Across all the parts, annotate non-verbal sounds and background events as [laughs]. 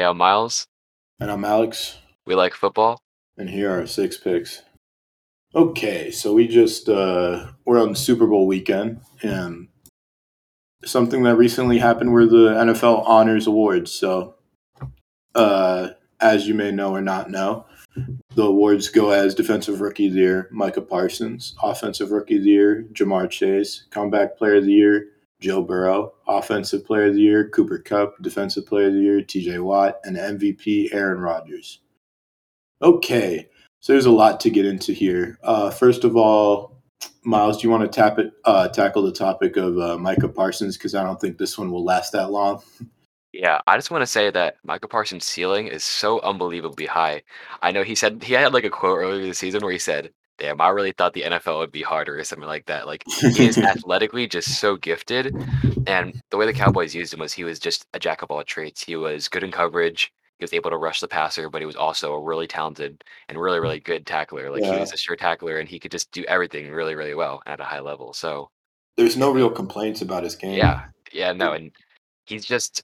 Hey, I'm Miles. And I'm Alex. We like football. And here are six picks. Okay, so we just uh we're on Super Bowl weekend and something that recently happened were the NFL Honors Awards. So uh as you may know or not know, the awards go as Defensive Rookie of the Year, Micah Parsons, Offensive Rookie of the Year, Ja'Marr Chase, Comeback Player of the Year, Joe Burrow, Offensive Player of the Year, Cooper Kupp, Defensive Player of the Year, TJ Watt, and MVP Aaron Rodgers. Okay, so there's a lot to get into here. Uh, first of all, Miles, do you want to tap it, uh, tackle the topic of uh, Micah Parsons? Because I don't think this one will last that long. [laughs] Yeah, I just want to say that Micah Parsons' ceiling is so unbelievably high. I know he said he had like a quote earlier this season where he said, "Damn, I really thought the NFL would be harder" or something like that. Like [laughs] he is athletically just so gifted, and the way the Cowboys used him was he was just a jack of all trades. He was good in coverage. He was able to rush the passer, but he was also a really talented and really, really good tackler. Like he was a sure tackler, and he could just do everything really, really well at a high level. So there's no real complaints about his game. yeah, yeah, no, and he's just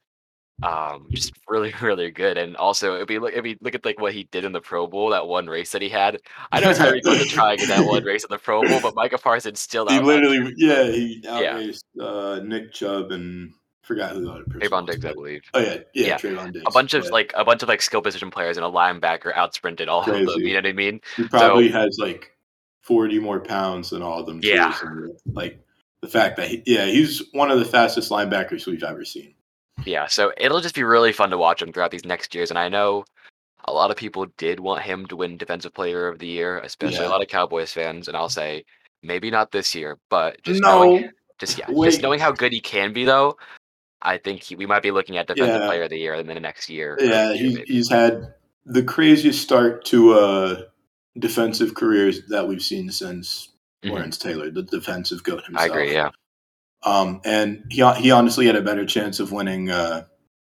um, just really, [laughs] really good. And also, if we look, if we look at like what he did in the Pro Bowl, that one race that he had, I know be fun to [laughs] try again that one race in the Pro Bowl, but Micah Parsons still he literally, yeah, he Yeah, uh, Nick Chubb and forgot who the other person Trevon Diggs, I believe. oh yeah, yeah, Yeah, Trevon a bunch of like a bunch of like skill position players and a linebacker out sprinted all of them. You know what I mean? He So probably has like 40 more pounds than all of them too. yeah, So like the fact that he, yeah, he's one of the fastest linebackers we've ever seen. Yeah. So it'll just be really fun to watch him throughout these next years. And I know a lot of people did want him to win Defensive Player of the Year, especially a lot of Cowboys fans. And I'll say maybe not this year, but just knowing, just yeah, just knowing how good he can be, though, I think he, we might be looking at Defensive Yeah, Player of the Year in the next year yeah, he, he's had the craziest start to uh defensive careers that we've seen since hmm Lawrence Taylor, the defensive goat himself. I agree. Yeah, Um, and he he honestly had a better chance of winning uh,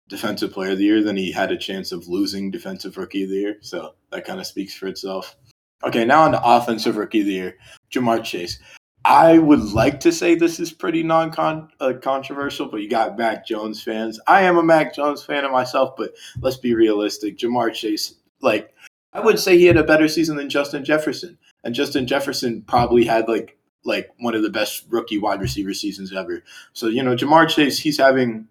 defensive player of the year than he had a chance of losing defensive rookie of the year. So that kind of speaks for itself. Okay, now on to offensive rookie of the year, Ja'Marr Chase. I would like to say this is pretty non uh, controversial, but you got Mac Jones fans. I am a Mac Jones fan of myself, but let's be realistic. Ja'Marr Chase, like, I would say he had a better season than Justin Jefferson, and Justin Jefferson probably had like like one of the best rookie wide receiver seasons ever. So you know, Ja'Marr Chase, he's having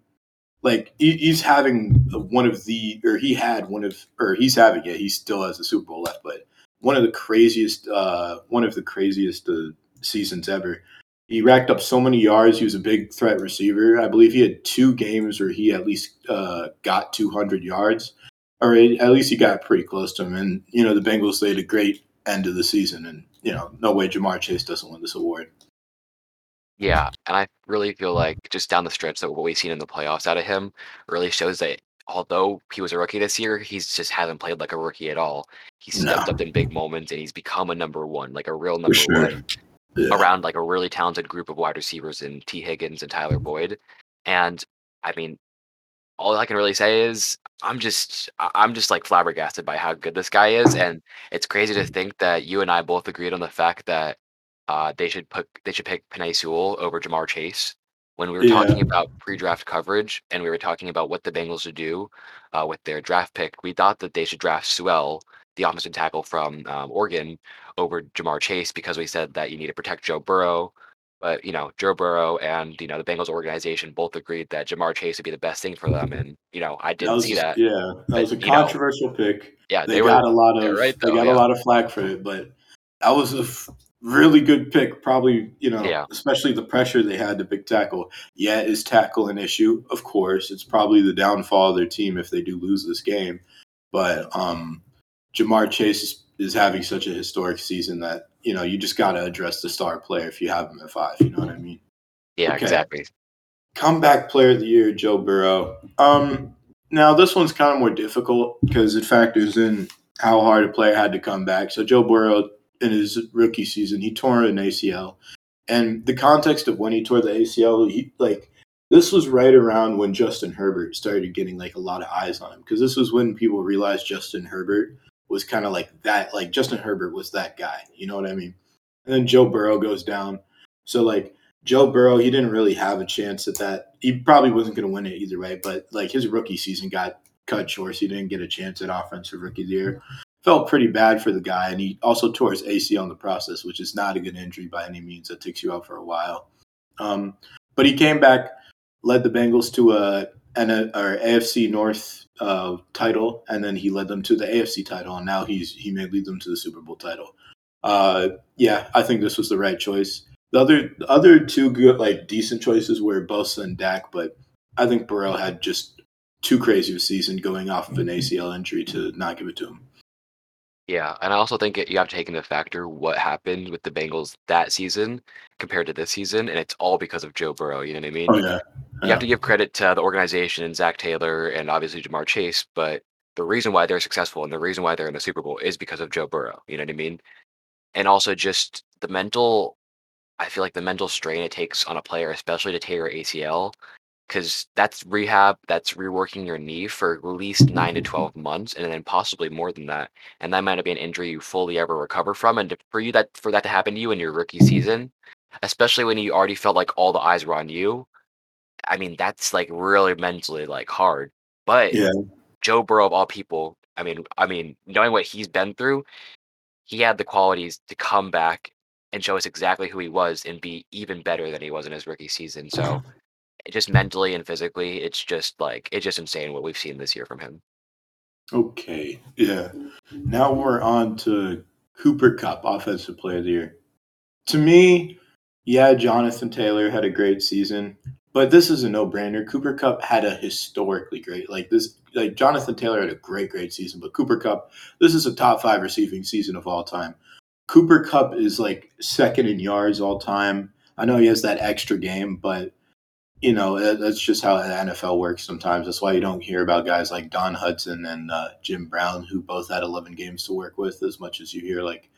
like he, he's having one of the or he had one of or he's having it. He still has the Super Bowl left, but one of the craziest uh one of the craziest uh, seasons ever. He racked up so many yards. He was a big threat receiver. I believe he had two games where he at least uh, got 200 yards, or at least he got pretty close to him. And you know, the Bengals laid a great end of the season, and you know, no way Ja'Marr Chase doesn't win this award. yeah. And I really feel like just down the stretch that what we've seen in the playoffs out of him really shows that although he was a rookie this year, he's just hasn't played like a rookie at all. He stepped No, up in big moments and he's become a number one, like a real number sure. one. Yeah. around like a really talented group of wide receivers in Tee Higgins and Tyler Boyd. And I mean, all I can really say is I'm just I'm just like flabbergasted by how good this guy is, and it's crazy to think that you and I both agreed on the fact that uh, they should put they should pick Penei Sewell over Ja'Marr Chase. When we were talking about pre-draft coverage and we were talking about what the Bengals should do uh, with their draft pick, we thought that they should draft Sewell, the offensive tackle from um, Oregon, over Ja'Marr Chase because we said that you need to protect Joe Burrow. But you know, Joe Burrow and you know the Bengals organization both agreed that Ja'Marr Chase would be the best thing for them, and you know I didn't see was that. yeah, that But was a you know, controversial pick. yeah, They they were got a lot of right they though. got a lot of flack for it, but that was a f- really good pick. Probably you know, yeah, especially the pressure they had to pick tackle. Yeah, is tackle an issue? Of course, it's probably the downfall of their team if they do lose this game. But um, Ja'Marr Chase is, is having such a historic season that you know you just got to address the star player if you have him at five. You know what I mean? yeah, Okay. exactly. Comeback player of the year, Joe Burrow. Um, now this one's kind of more difficult because it factors in how hard a player had to come back. So Joe Burrow in his rookie season, he tore an ACL, and the context of when he tore the ACL, he like this was right around when Justin Herbert started getting like a lot of eyes on him because this was when people realized Justin Herbert was kind of like that. Like Justin Herbert was that guy. You know what I mean? And then Joe Burrow goes down. So like Joe Burrow, he didn't really have a chance at that. He probably wasn't going to win it either way, but like his rookie season got cut short. So he didn't get a chance at offensive rookie of the year. Felt pretty bad for the guy, and he also tore his ACL in the process, which is not a good injury by any means. That takes you out for a while. Um, but he came back, led the Bengals to a an a, or AFC North uh, title, and then he led them to the AFC title, and now he's he may lead them to the Super Bowl title. Uh, yeah, I think this was the right choice. The other the other two good like decent choices were Bosa and Dak, but I think Burrow had just too crazy of a season going off of an ACL injury to not give it to him. Yeah, and I also think it, you have to take into factor what happened with the Bengals that season compared to this season, and it's all because of Joe Burrow. You know what I mean? Oh yeah, You have to give credit to the organization and Zac Taylor and obviously Ja'Marr Chase, but the reason why they're successful and the reason why they're in the Super Bowl is because of Joe Burrow. You know what I mean? And also just the mental. I feel like the mental strain it takes on a player, especially to tear ACL, because that's rehab, that's reworking your knee for at least nine to mm-hmm. 12 months, and then possibly more than that. And that might not be an injury you fully ever recover from. And for you that for that to happen to you in your rookie season, especially when you already felt like all the eyes were on you, I mean, that's like really mentally like hard. But yeah, Joe Burrow of all people, I mean, I mean, knowing what he's been through, he had the qualities to come back and show us exactly who he was and be even better than he was in his rookie season. So [laughs] [laughs] just mentally and physically, it's just like it's just insane what we've seen this year from him. Okay, yeah. Now we're on to Cooper Kupp, Offensive Player of the Year. To me, yeah, Jonathan Taylor had a great season, but this is a no-brainer. Cooper Kupp had a historically great, like this, like Jonathan Taylor had a great, great season, but Cooper Kupp, this is a top five receiving season of all time. Cooper Kupp is like second in yards all time. I know he has that extra game, but you know that's just how the NFL works sometimes. That's why you don't hear about guys like Don Hutson and uh, Jim Brown, who both had 11 games to work with, as much as you hear like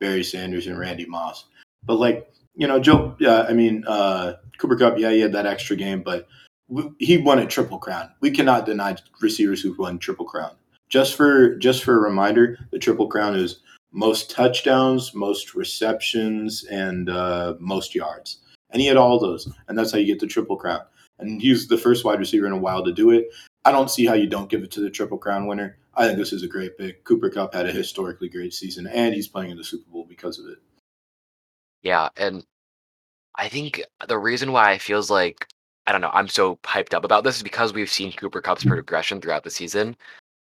Barry Sanders and Randy Moss. But like you know, Joe, yeah, I mean uh, Cooper Kupp, yeah, he had that extra game, but w- he won a triple crown. We cannot deny receivers who won triple crown. Just for just for a reminder, the triple crown is most touchdowns, most receptions, and uh, most yards. And he had all those, and that's how you get the triple crown. And he's the first wide receiver in a while to do it. I don't see how you don't give it to the triple crown winner. I think this is a great pick. Cooper Kupp had a historically great season, and he's playing in the Super Bowl because of it. Yeah, and I think the reason why it feels like I don't know, I'm so hyped up about this is because we've seen Cooper Kupp's mm-hmm. progression throughout the season,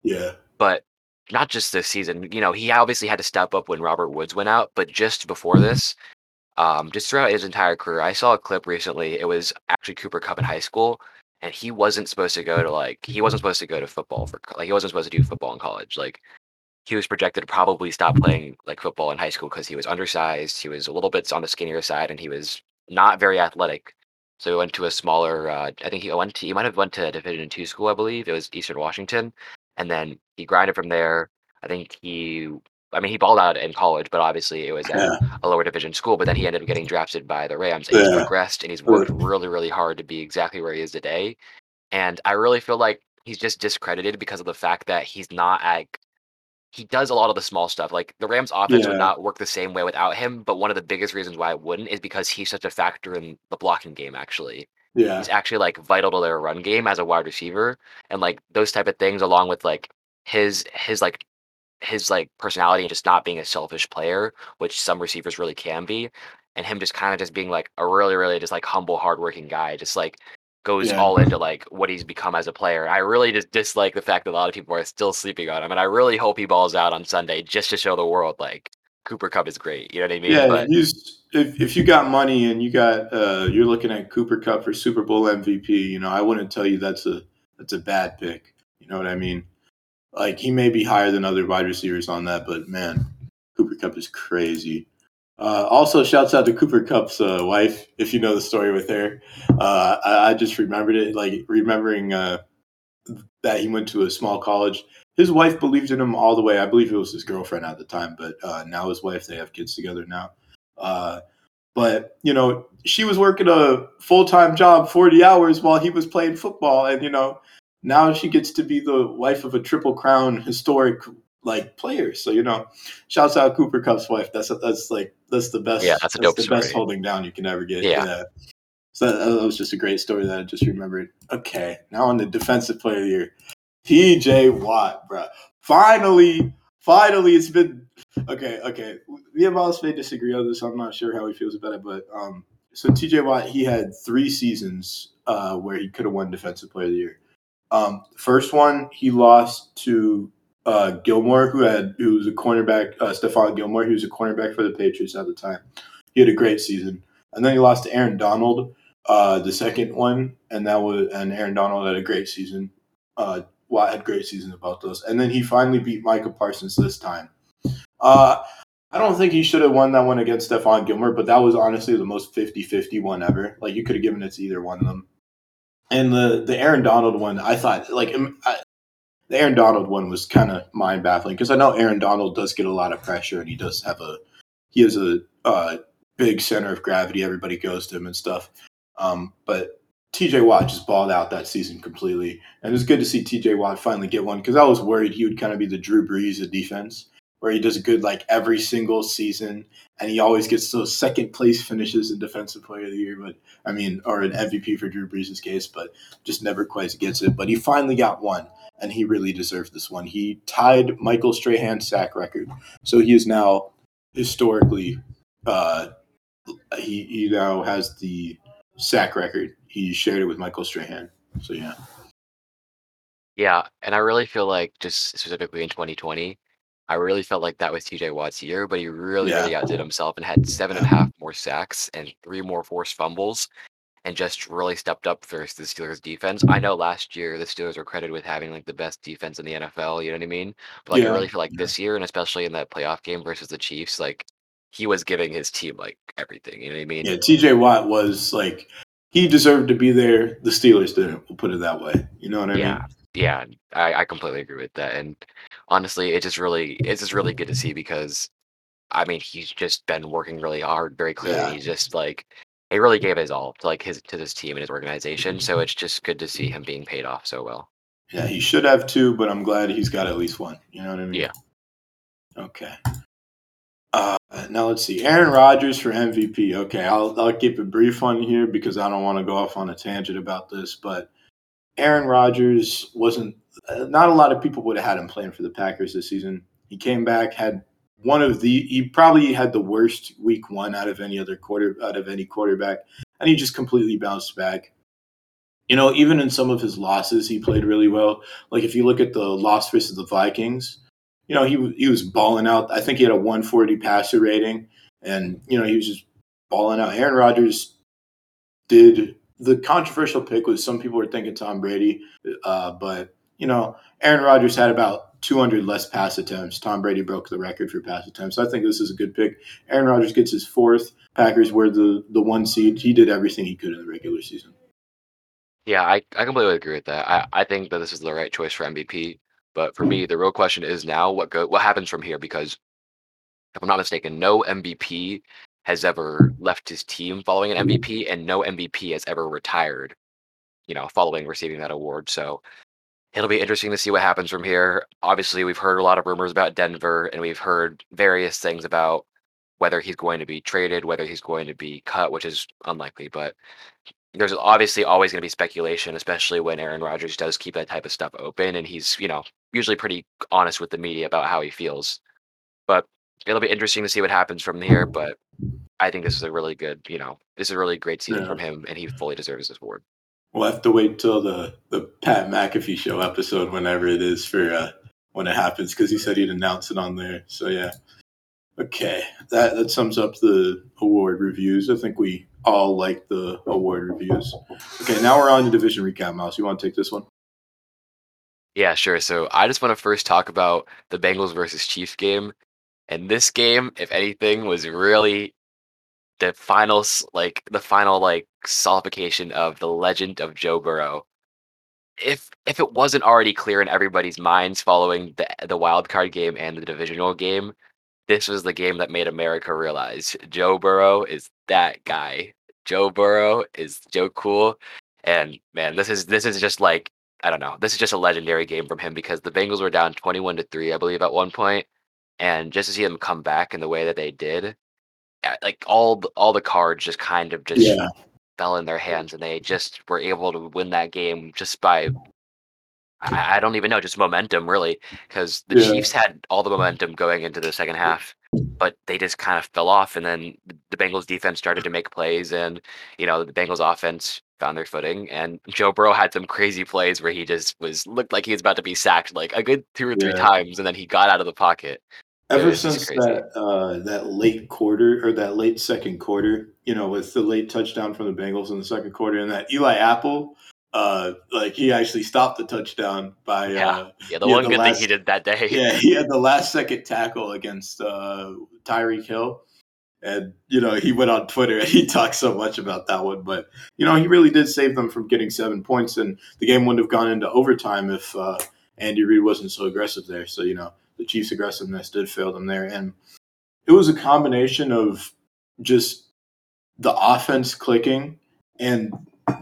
Yeah, but not just this season. You know, he obviously had to step up when Robert Woods went out, but just before this, um, just throughout his entire career, I saw a clip recently. It was actually Cooper Kupp in high school, and he wasn't supposed to go to like he wasn't supposed to go to football for like he wasn't supposed to do football in college. Like he was projected to probably stop playing like football in high school because he was undersized. He was a little bit on the skinnier side, and he was not very athletic. So he went to a smaller. Uh, I think he went to. He might have went to a Division two school, I believe. It was Eastern Washington, and then he grinded from there. I think he. I mean, he balled out in college, but obviously it was at yeah, a lower division school. But then he ended up getting drafted by the Rams, and he's Yeah. progressed and he's worked really, really hard to be exactly where he is today. And I really feel like he's just discredited because of the fact that he's not like he does a lot of the small stuff. Like the Rams offense would not work the same way without him. But one of the biggest reasons why it wouldn't is because he's such a factor in the blocking game. Actually, yeah, he's actually like vital to their run game as a wide receiver, and like those type of things, along with like his his like his like personality and just not being a selfish player, which some receivers really can be, and him just kind of just being like a really really just like humble, hardworking guy, just like goes Yeah. all into like what he's become as a player. I really just dislike the fact that a lot of people are still sleeping on him, and I really hope he balls out on Sunday just to show the world like Cooper Kupp is great. You know what I mean? yeah. but if if you got money and you got uh, you're looking at Cooper Kupp for Super Bowl MVP. You know, I wouldn't tell you that's a that's a bad pick. You know what I mean? Like he may be higher than other wide receivers on that, but man, Cooper Kupp is crazy. Uh, also, shouts out to Cooper Kupp's uh, wife. If you know the story with her, uh, I, I just remembered it. Like remembering uh, that he went to a small college. His wife believed in him all the way. I believe it was his girlfriend at the time, but uh, now his wife. They have kids together now. Uh, but you know, she was working a full time job, forty hours, while he was playing football, and you know, now she gets to be the wife of a triple crown historic like player. So you know, shouts out Cooper Kupp's wife. That's that's like that's the best. Yeah, that's a dope the best holding down you can ever get. Yeah. So that, that was just a great story that I just remembered. Okay, now on the defensive player of the year. TJ Watt, bro. Finally, finally, it's been okay. Okay, me and Miles may disagree on this. I'm not sure how he feels about it, but um, so TJ Watt, he had three seasons uh, where he could have won Defensive Player of the Year. Um, first one, he lost to uh, Gilmore, who had who was a cornerback, uh, Stephon Gilmore, who was a cornerback for the Patriots at the time. He had a great season, and then he lost to Aaron Donald, uh, the second one, and that was and Aaron Donald had a great season. Uh, Watt had great season about those, and then he finally beat Micah Parsons this time. Uh, I don't think he should have won that one against Stephon Gilmore, but that was honestly the most 50-50 one ever. Like you could have given it to either one of them. And the the Aaron Donald one, I thought like I, the Aaron Donald one was kind of mind baffling because I know Aaron Donald does get a lot of pressure and he does have a he has a uh, big center of gravity. Everybody goes to him and stuff. Um, but TJ Watt just balled out that season completely, and it was good to see TJ Watt finally get one because I was worried he would kind of be the Drew Brees of defense, where he does good like every single season, and he always gets those second place finishes in Defensive Player of the Year, but I mean, or an MVP for Drew Brees' case, but just never quite gets it. But he finally got one, and he really deserved this one. He tied Michael Strahan's sack record, so he is now historically. Uh, he he now has the sack record. He shared it with Michael Strahan. So yeah. Yeah, and I really feel like just specifically in 2020, I really felt like that was TJ Watt's year, but he really, Yeah. really outdid himself and had seven and a half more sacks and three more forced fumbles and just really stepped up versus the Steelers defense. I know last year the Steelers were credited with having like the best defense in the NFL, you know what I mean? But like I really feel like this year and especially in that playoff game versus the Chiefs, like he was giving his team like everything, you know what I mean? Yeah, TJ Watt was like he deserved to be there. The Steelers didn't. We'll put it that way. You know what I Yeah. mean? Yeah, I, I completely agree with that. And honestly, it just really it's just really good to see because I mean he's just been working really hard, very clearly. Yeah. He's just like he really gave his all to like his to this team and his organization. So it's just good to see him being paid off so well. Yeah, he should have two, but I'm glad he's got at least one. You know what I mean? Yeah. Okay. Uh, now let's see. Aaron Rodgers for MVP. Okay, I'll I'll keep it brief on here because I don't want to go off on a tangent about this. But Aaron Rodgers wasn't. Uh, not a lot of people would have had him playing for the Packers this season. He came back, had one of the. He probably had the worst week one out of any other quarter out of any quarterback, and he just completely bounced back. You know, even in some of his losses, he played really well. Like if you look at the loss versus the Vikings, you know, he he was balling out. I think he had a 140 passer rating, and you know he was just balling out. Aaron Rodgers did the controversial pick was some people were thinking Tom Brady, uh, but you know Aaron Rodgers had about 200 less pass attempts. Tom Brady broke the record for pass attempts. So I think this is a good pick. Aaron Rodgers gets his fourth. Packers were the the one seed. He did everything he could in the regular season. Yeah, I, I completely agree with that. I, I think that this is the right choice for MVP. But for me, the real question is now what go what happens from here because if I'm not mistaken, no MVP has ever left his team following an MVP, and no MVP has ever retired, you know, following receiving that award. So it'll be interesting to see what happens from here. Obviously, we've heard a lot of rumors about Denver, and we've heard various things about whether he's going to be traded, whether he's going to be cut, which is unlikely, but there's obviously always going to be speculation, especially when Aaron Rodgers does keep that type of stuff open, and he's you know usually pretty honest with the media about how he feels. But it'll be interesting to see what happens from here. But I think this is a really good, you know, this is a really great season Yeah. from him, and he fully deserves this award. We'll have to wait till the the Pat McAfee show episode, whenever it is, for uh, when it happens, because he said he'd announce it on there. So yeah, okay, that that sums up the award reviews. I think we all like the award reviews. Okay, now we're on to division recap. Mouse, you want to take this one? Yeah, sure. So I just want to first talk about the Bengals versus Chiefs game. And this game, if anything, was really the final, like the final, like solidification of the legend of Joe Burrow. If if it wasn't already clear in everybody's minds following the the wild card game and the divisional game, this was the game that made America realize Joe Burrow is that guy. Joe Burrow is Joe Cool, and man, this is this is just like I don't know. This is just a legendary game from him because the Bengals were down 21 to 3, I believe, at one point, And just to see them come back in the way that they did, like all the, all the cards just kind of just Yeah, fell in their hands and they just were able to win that game just by I, I don't even know, just momentum really, because the Yeah. Chiefs had all the momentum going into the second half, but they just kind of fell off, and then the- the Bengals defense started to make plays, and you know the Bengals offense found their footing, and Joe Burrow had some crazy plays where he just was looked like he was about to be sacked like a good two or three Yeah. times, and then he got out of the pocket. Ever since crazy. that uh, that late quarter or that late second quarter, you know, with the late touchdown from the Bengals in the second quarter, and that Eli Apple, uh, like he actually stopped the touchdown by Yeah. uh, Yeah, the one the good last- thing he did that day. [laughs] yeah, he had the last second tackle against uh, Tyreek Hill. And, you know, he went on Twitter and he talked so much about that one. But, you know, he really did save them from getting seven points. And the game wouldn't have gone into overtime if uh, Andy Reid wasn't so aggressive there. So, you know, the Chiefs' aggressiveness did fail them there. And it was a combination of just the offense clicking and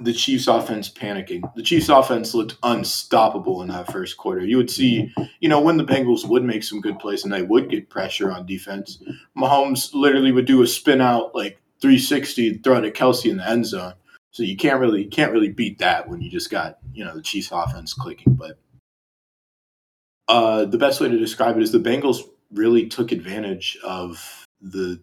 the Chiefs' offense panicking. The Chiefs' offense looked unstoppable in that first quarter. You would see, you know, when the Bengals would make some good plays and they would get pressure on defense, Mahomes literally would do a spin out like 360, and throw to Kelce in the end zone. So you can't really you can't really beat that when you just got you know the Chiefs' offense clicking. But uh, the best way to describe it is the Bengals really took advantage of the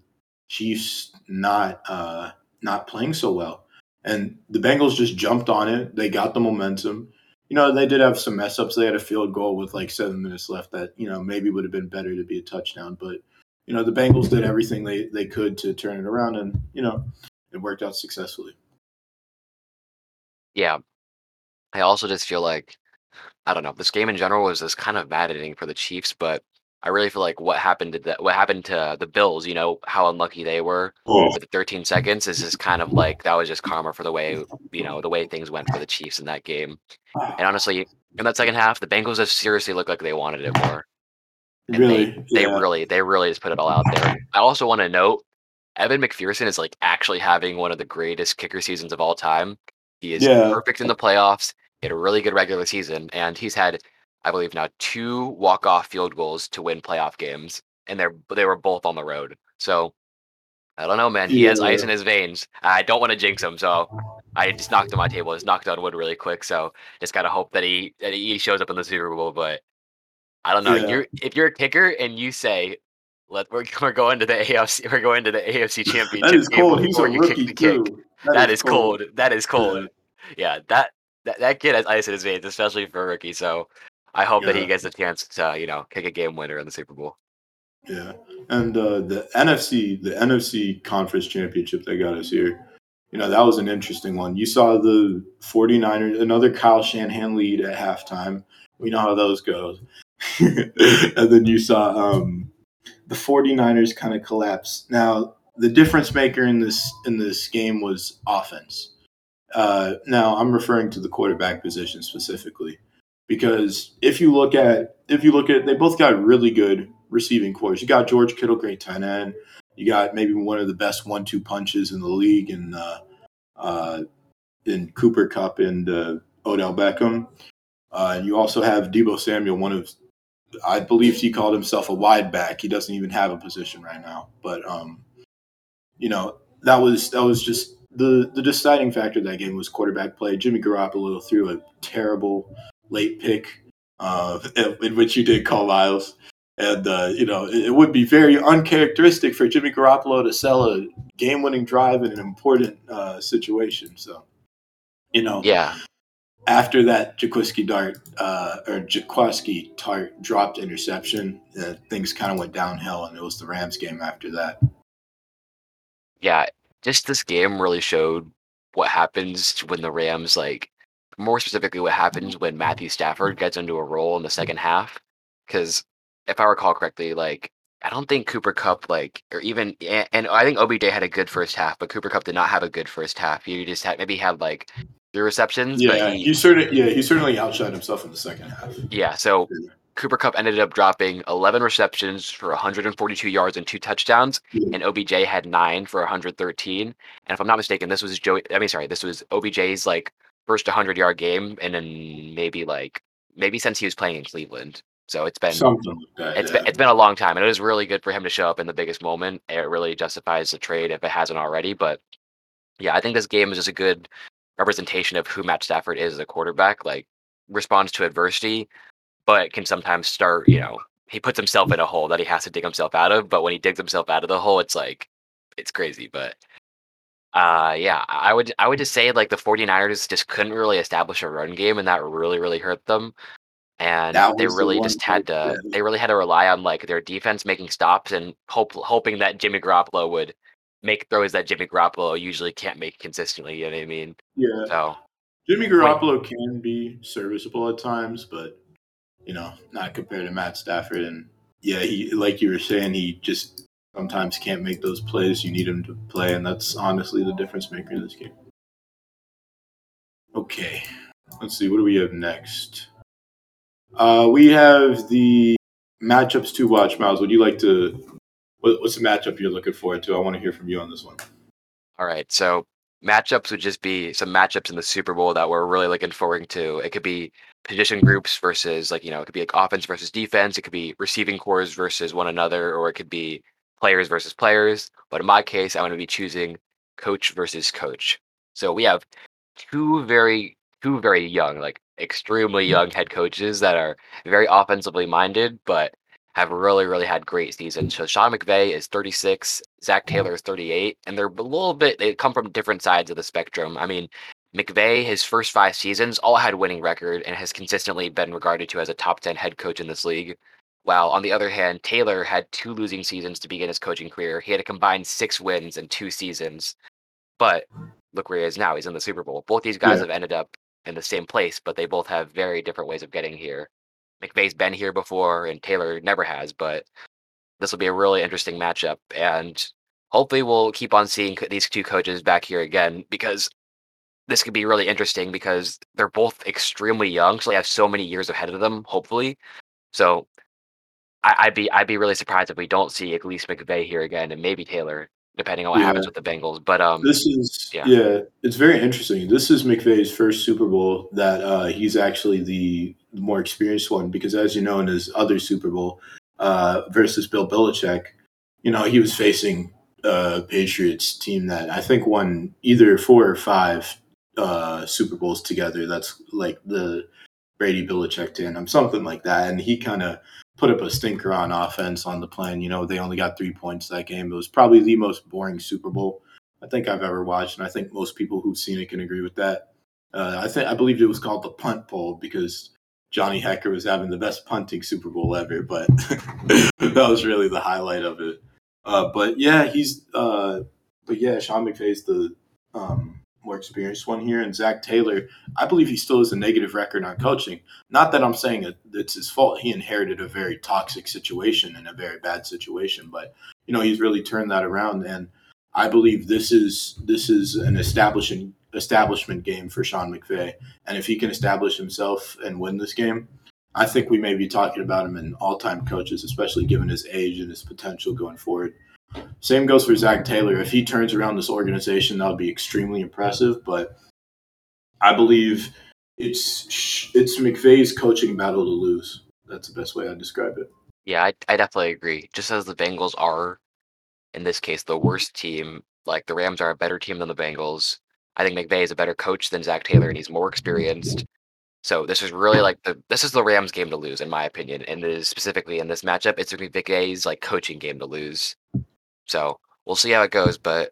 Chiefs not uh, not playing so well, and the Bengals just jumped on it. They got the momentum. You know, they did have some mess ups. They had a field goal with like seven minutes left that you know maybe would have been better to be a touchdown, but you know the Bengals did everything they they could to turn it around, and you know it worked out successfully. Yeah. I also just feel like I don't know. This game in general was just kind of maddening for the Chiefs, but I really feel like what happened to the, what happened to the Bills. You know how unlucky they were hmm. Oh, with the 13 seconds. Is just kind of like that was just karma for the way you know the way things went for the Chiefs in that game. Ah. And honestly, in that second half, the Bengals just seriously looked like they wanted it more. And really? they, they really they really just put it all out there. I also want to note Evan McPherson is like actually having one of the greatest kicker seasons of all time. He is Yeah. perfect in the playoffs. He had a really good regular season, and he's had, I believe, now two walk-off field goals to win playoff games, and they're they were both on the road. So I don't know, man. He has ice in his veins. I don't want to jinx him, so [laughs] I just knocked on my table. Just knocked on wood really quick. So just gotta hope that he that he shows up in the Super Bowl. But I don't know. Yeah. You're if you're a kicker and you say, "Let we're, [laughs] we're going to the AFC. We're going to the AFC Championship." That is game cold. He's a before you kick rookie the kick. too. that is cold. That is Yeah. cold. Yeah, that, that that kid has ice in his veins, especially for a rookie. So I hope that he gets a chance to you know kick a game winner in the Super Bowl. Yeah, and uh, the NFC, the NFC Conference Championship that got us here. You know, that was an interesting one. You saw the 49ers, another Kyle Shanahan lead at halftime. We know how those go. [laughs] and then you saw um, the 49ers kind of collapse. Now, the difference maker in this in this game was offense. Uh, now, I'm referring to the quarterback position specifically because if you look at if you look at they both got really good receiving corps. You got George Kittle, great tight end. You got maybe one of the best one-two punches in the league, in uh, uh, in Cooper Kupp and uh, Odell Beckham. Uh, and you also have Deebo Samuel, one of I believe he called himself a wide back. He doesn't even have a position right now, but um, you know that was that was just the the deciding factor of that game was quarterback play. Jimmy Garoppolo threw a terrible late pick, uh, in, in which you did call Miles. And uh, you know it, it would be very uncharacteristic for Jimmy Garoppolo to sell a game-winning drive in an important uh, situation. So, you know, Yeah, after that Jaquiski Dart uh, or Jaquiski Tartt dropped interception, uh, things kind of went downhill, and it was the Rams game after that. yeah. Just this game really showed what happens when the Rams like more specifically what happens when Matthew Stafford gets into a role in the second half. Because if I recall correctly, like I don't think Cooper Kupp like or even and, and I think OBJ had a good first half, but Cooper Kupp did not have a good first half. He just had maybe had like three receptions, Yeah, but he, he certainly yeah he certainly outshined himself in the second half. yeah. So. Cooper Kupp ended up dropping 11 receptions for 142 yards and two touchdowns, hmm. and OBJ had nine for 113. And if I'm not mistaken, this was Joey. I mean, sorry, this was OBJ's like first 100 yard game, and then maybe like maybe since he was playing in Cleveland. So it's been Something like that. it's yeah. been it's been a long time, and it was really good for him to show up in the biggest moment. It really justifies the trade if it hasn't already. But yeah, I think this game is just a good representation of who Matt Stafford is as a quarterback. Like responds to adversity, but can sometimes start, you know, he puts himself in a hole that he has to dig himself out of. But when he digs himself out of the hole, it's like it's crazy. But uh yeah, I would I would just say like the 49ers just couldn't really establish a run game and that really, really hurt them. And they was the really just had to they really had to rely on like their defense making stops and hope hoping that Jimmy Garoppolo would make throws that Jimmy Garoppolo usually can't make consistently, you know what I mean? Yeah, So Jimmy Garoppolo can be serviceable at times, but you know, not compared to Matt Stafford. And yeah, he like you were saying, he just sometimes can't make those plays you need him to play, and that's honestly the difference maker in this game. Okay, let's see. What do we have next? Uh, we have the matchups to watch. Miles, would you like to? What, what's the matchup you're looking forward to? I want to hear from you on this one. All right. So matchups would just be some matchups in the Super Bowl that we're really looking forward to. It could be position groups versus like, you know, it could be like offense versus defense. It could be receiving corps versus one another, or it could be players versus players. But in my case, I'm going to be choosing coach versus coach. So we have two very two very young, like extremely hmm. young head coaches that are very offensively minded, but have really, really had great seasons. So Sean McVay is 36, Zac mm-hmm. Taylor is 38, and they're a little bit, they come from different sides of the spectrum. I mean, McVay, his first five seasons, all had winning record and has consistently been regarded to as a top 10 head coach in this league. While on the other hand, Taylor had two losing seasons to begin his coaching career. He had a combined six wins in two seasons. But look where he is now. He's in the Super Bowl. Both these guys Yeah. have ended up in the same place, but they both have very different ways of getting here. McVay's been here before, and Taylor never has. But this will be a really interesting matchup, and hopefully, we'll keep on seeing these two coaches back here again because this could be really interesting because they're both extremely young, so they have so many years ahead of them. Hopefully, so I, I'd be I'd be really surprised if we don't see at least McVay here again, and maybe Taylor, depending on what happens with the Bengals. But um, This is Yeah. yeah. it's very interesting. This is McVay's first Super Bowl that uh, he's actually the more experienced one because, as you know, in his other Super Bowl uh, versus Bill Belichick, you know he was facing a Patriots team that I think won either four or five uh, Super Bowls together. That's like the Brady Belichick tandem, something like that, and he kind of put up a stinker on offense on the plan. You know, they only got three points that game. It was probably the most boring Super Bowl I think I've ever watched, and I think most people who've seen it can agree with that. Uh, I think I believe it was called the Punt Bowl because Johnny Hekker was having the best punting Super Bowl ever, but [laughs] that was really the highlight of it. Uh, but yeah, he's uh, but yeah, Sean McVay's the um, more experienced one here, and Zac Taylor, I believe he still has a negative record on coaching. Not that I'm saying it, it's his fault. He inherited a very toxic situation and a very bad situation, but you know he's really turned that around and. I believe this is this is an establishing establishment game for Sean McVay, and if he can establish himself and win this game, I think we may be talking about him in all-time coaches, especially given his age and his potential going forward. Same goes for Zac Taylor. If he turns around this organization, that'll be extremely impressive. But I believe it's it's McVay's coaching battle to lose. That's the best way I describe it. yeah, I I definitely agree. Just as the Bengals are, in this case, the worst team. Like the Rams are a better team than the Bengals. I think McVay is a better coach than Zach Taylor, and he's more experienced. So this is really like the this is the Rams game to lose, in my opinion, and it is specifically in this matchup. It's McVay's like coaching game to lose. So we'll see how it goes, but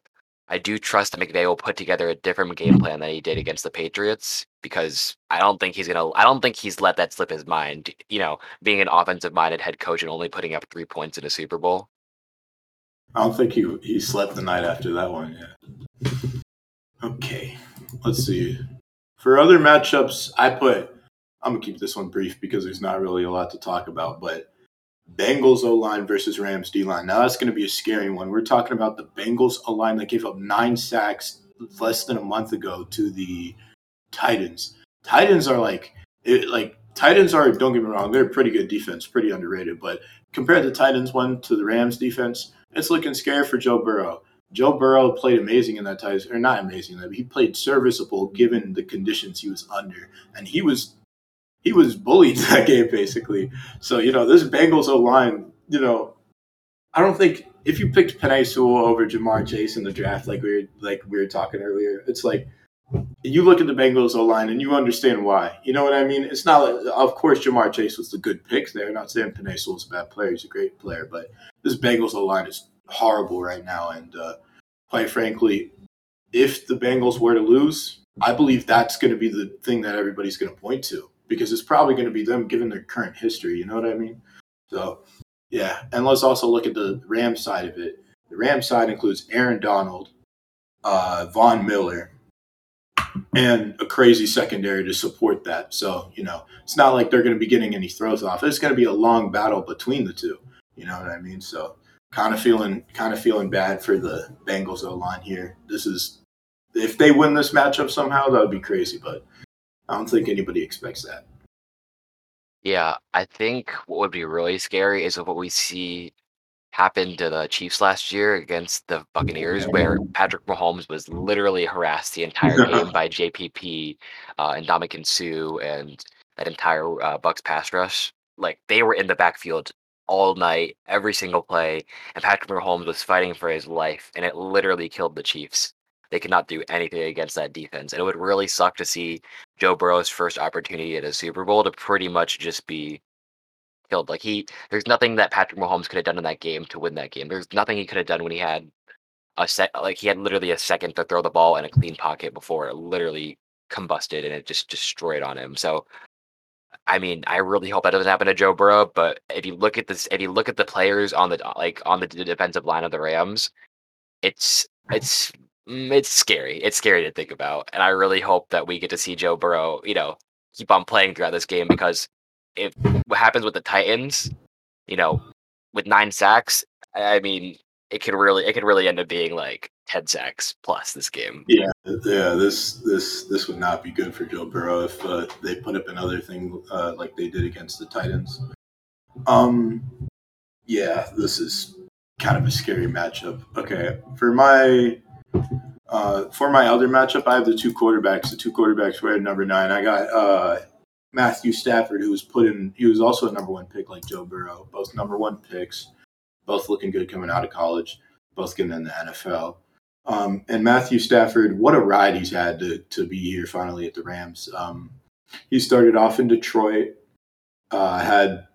I do trust that McVay will put together a different game plan than he did against the Patriots because I don't think he's gonna. I don't think he's let that slip his mind. You know, being an offensive-minded head coach and only putting up three points in a Super Bowl. I don't think he he slept the night after that one yet. Okay, let's see. For other matchups, I put. I'm gonna keep this one brief because there's not really a lot to talk about. But Bengals O line versus Rams D line. Now that's gonna be a scary one. We're talking about the Bengals O line that gave up nine sacks less than a month ago to the Titans. Titans are like it, like Titans are. Don't get me wrong, they're a pretty good defense, pretty underrated. But compared the Titans one to the Rams defense, it's looking scary for Joe Burrow. Joe Burrow played amazing in that Titans, or not amazing, but he played serviceable given the conditions he was under, and he was he was bullied that game basically. So you know this Bengals O line, you know, I don't think if you picked Penei Sewell over Ja'Marr Chase in the draft, like we were like we were talking earlier, it's like you look at the Bengals O line and you understand why. You know what I mean? It's not of course, Ja'Marr Chase was the good pick there. Not saying Penei Sewell's a bad player; he's a great player, but this Bengals O line is horrible right now. And uh, quite frankly, if the Bengals were to lose, I believe that's going to be the thing that everybody's going to point to because it's probably going to be them given their current history. You know what I mean? So, yeah. And let's also look at the Rams side of it. The Rams side includes Aaron Donald, uh, Von Miller, and a crazy secondary to support that. So, you know, it's not like they're going to be getting any throws off. It's going to be a long battle between the two. You know what I mean? So, kind of feeling kind of feeling bad for the Bengals O line here. This is if they win this matchup somehow, that would be crazy, but I don't think anybody expects that. Yeah, I think what would be really scary is what we see happen to the Chiefs last year against the Buccaneers, where Patrick Mahomes was literally harassed the entire game [laughs] by JPP uh, and Ndamukong Suh and that entire uh, Bucks pass rush. Like they were in the backfield all night, every single play, and Patrick Mahomes was fighting for his life, and it literally killed the Chiefs. They could not do anything against that defense, and it would really suck to see Joe Burrow's first opportunity at a Super Bowl to pretty much just be killed. Like he, there's nothing that Patrick Mahomes could have done in that game to win that game. There's nothing he could have done when he had a set, like he had literally a second to throw the ball in a clean pocket before it literally combusted and it just destroyed on him. So I mean, I really hope that doesn't happen to Joe Burrow. But if you look at this, if you look at the players on the like on the defensive line of the Rams, it's it's mm, it's scary. It's scary to think about, and I really hope that we get to see Joe Burrow, you know, keep on playing throughout this game because if what happens with the Titans, you know, with nine sacks, I mean, it could really it could really end up being like ten sacks plus this game. Yeah, yeah. This this this would not be good for Joe Burrow if uh, they put up another thing uh, like they did against the Titans. Um, yeah, this is kind of a scary matchup. Okay, for my uh, for my other matchup, I have the two quarterbacks. The two quarterbacks were at number nine. I got uh, Matthew Stafford, who was put in. He was also a number one pick, like Joe Burrow. Both number one picks, both looking good coming out of college, both getting in the NFL. Um, and Matthew Stafford, what a ride he's had to to be here finally at the Rams. Um, he started off in Detroit, uh, had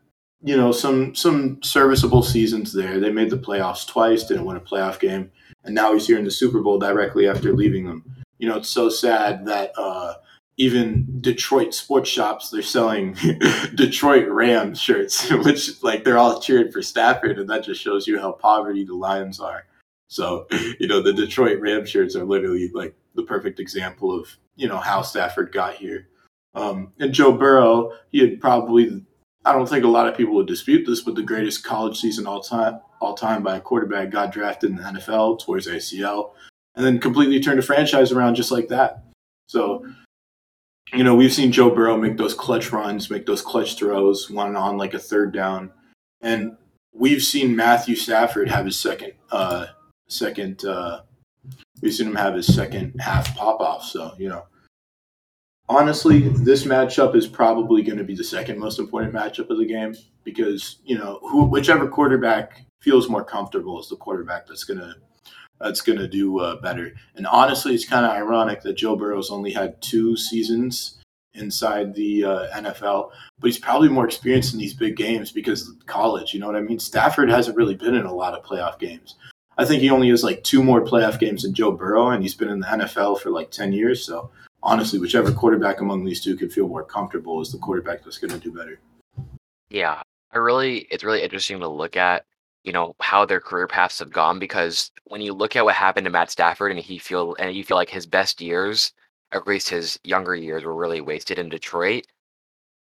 you know some some serviceable seasons there. They made the playoffs twice, didn't win a playoff game, and now he's here in the Super Bowl directly after leaving them. You know, it's so sad that uh, even Detroit sports shops they're selling [laughs] Detroit Rams shirts, [laughs] which like they're all cheering for Stafford, and that just shows you how poverty the Lions are. So [laughs] you know the Detroit Ram shirts are literally like the perfect example of you know how Stafford got here. Um, and Joe Burrow, he had probably I don't think a lot of people would dispute this, but the greatest college season all time all time by a quarterback got drafted in the NFL towards ACL, and then completely turned a franchise around just like that. So you know, we've seen Joe Burrow make those clutch runs, make those clutch throws, one on like a third down, and we've seen Matthew Stafford have his second, uh, second. Uh, we've seen him have his second half pop off. So you know, honestly, this matchup is probably going to be the second most important matchup of the game because you know, whichever quarterback feels more comfortable is the quarterback that's going to that's going to do uh, better. And honestly, it's kind of ironic that Joe Burrow's only had two seasons inside the uh, NFL, but he's probably more experienced in these big games because of college. You know what I mean? Stafford hasn't really been in a lot of playoff games. I think he only has like two more playoff games than Joe Burrow, and he's been in the NFL for like 10 years. So honestly, whichever quarterback among these two could feel more comfortable is the quarterback that's going to do better. Yeah, I really, it's really interesting to look at you know how their career paths have gone because when you look at what happened to Matt Stafford and he feel and you feel like his best years, or at least his younger years, were really wasted in Detroit.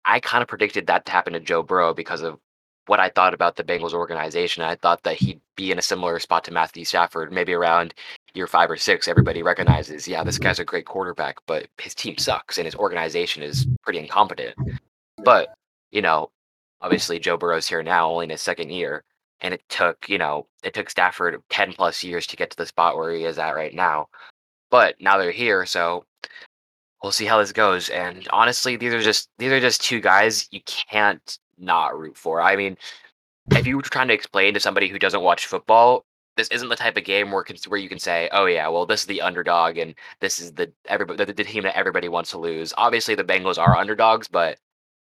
I kind of predicted that to happen to Joe Burrow because of what I thought about the Bengals organization. I thought that he'd be in a similar spot to Matthew Stafford, maybe around year five or six. Everybody recognizes, yeah, this guy's a great quarterback, but his team sucks and his organization is pretty incompetent. But, you know, obviously Joe Burrow's here now, only in his second year and it took you know it took Stafford ten plus years to get to the spot where he is at right now. But now they're here, so we'll see how this goes. And honestly, these are just these are just two guys you can't not root for. I mean, if you were trying to explain to somebody who doesn't watch football this isn't the type of game where where you can say, "Oh yeah, well this is the underdog and this is the everybody the, the team that everybody wants to lose." Obviously, the Bengals are underdogs, but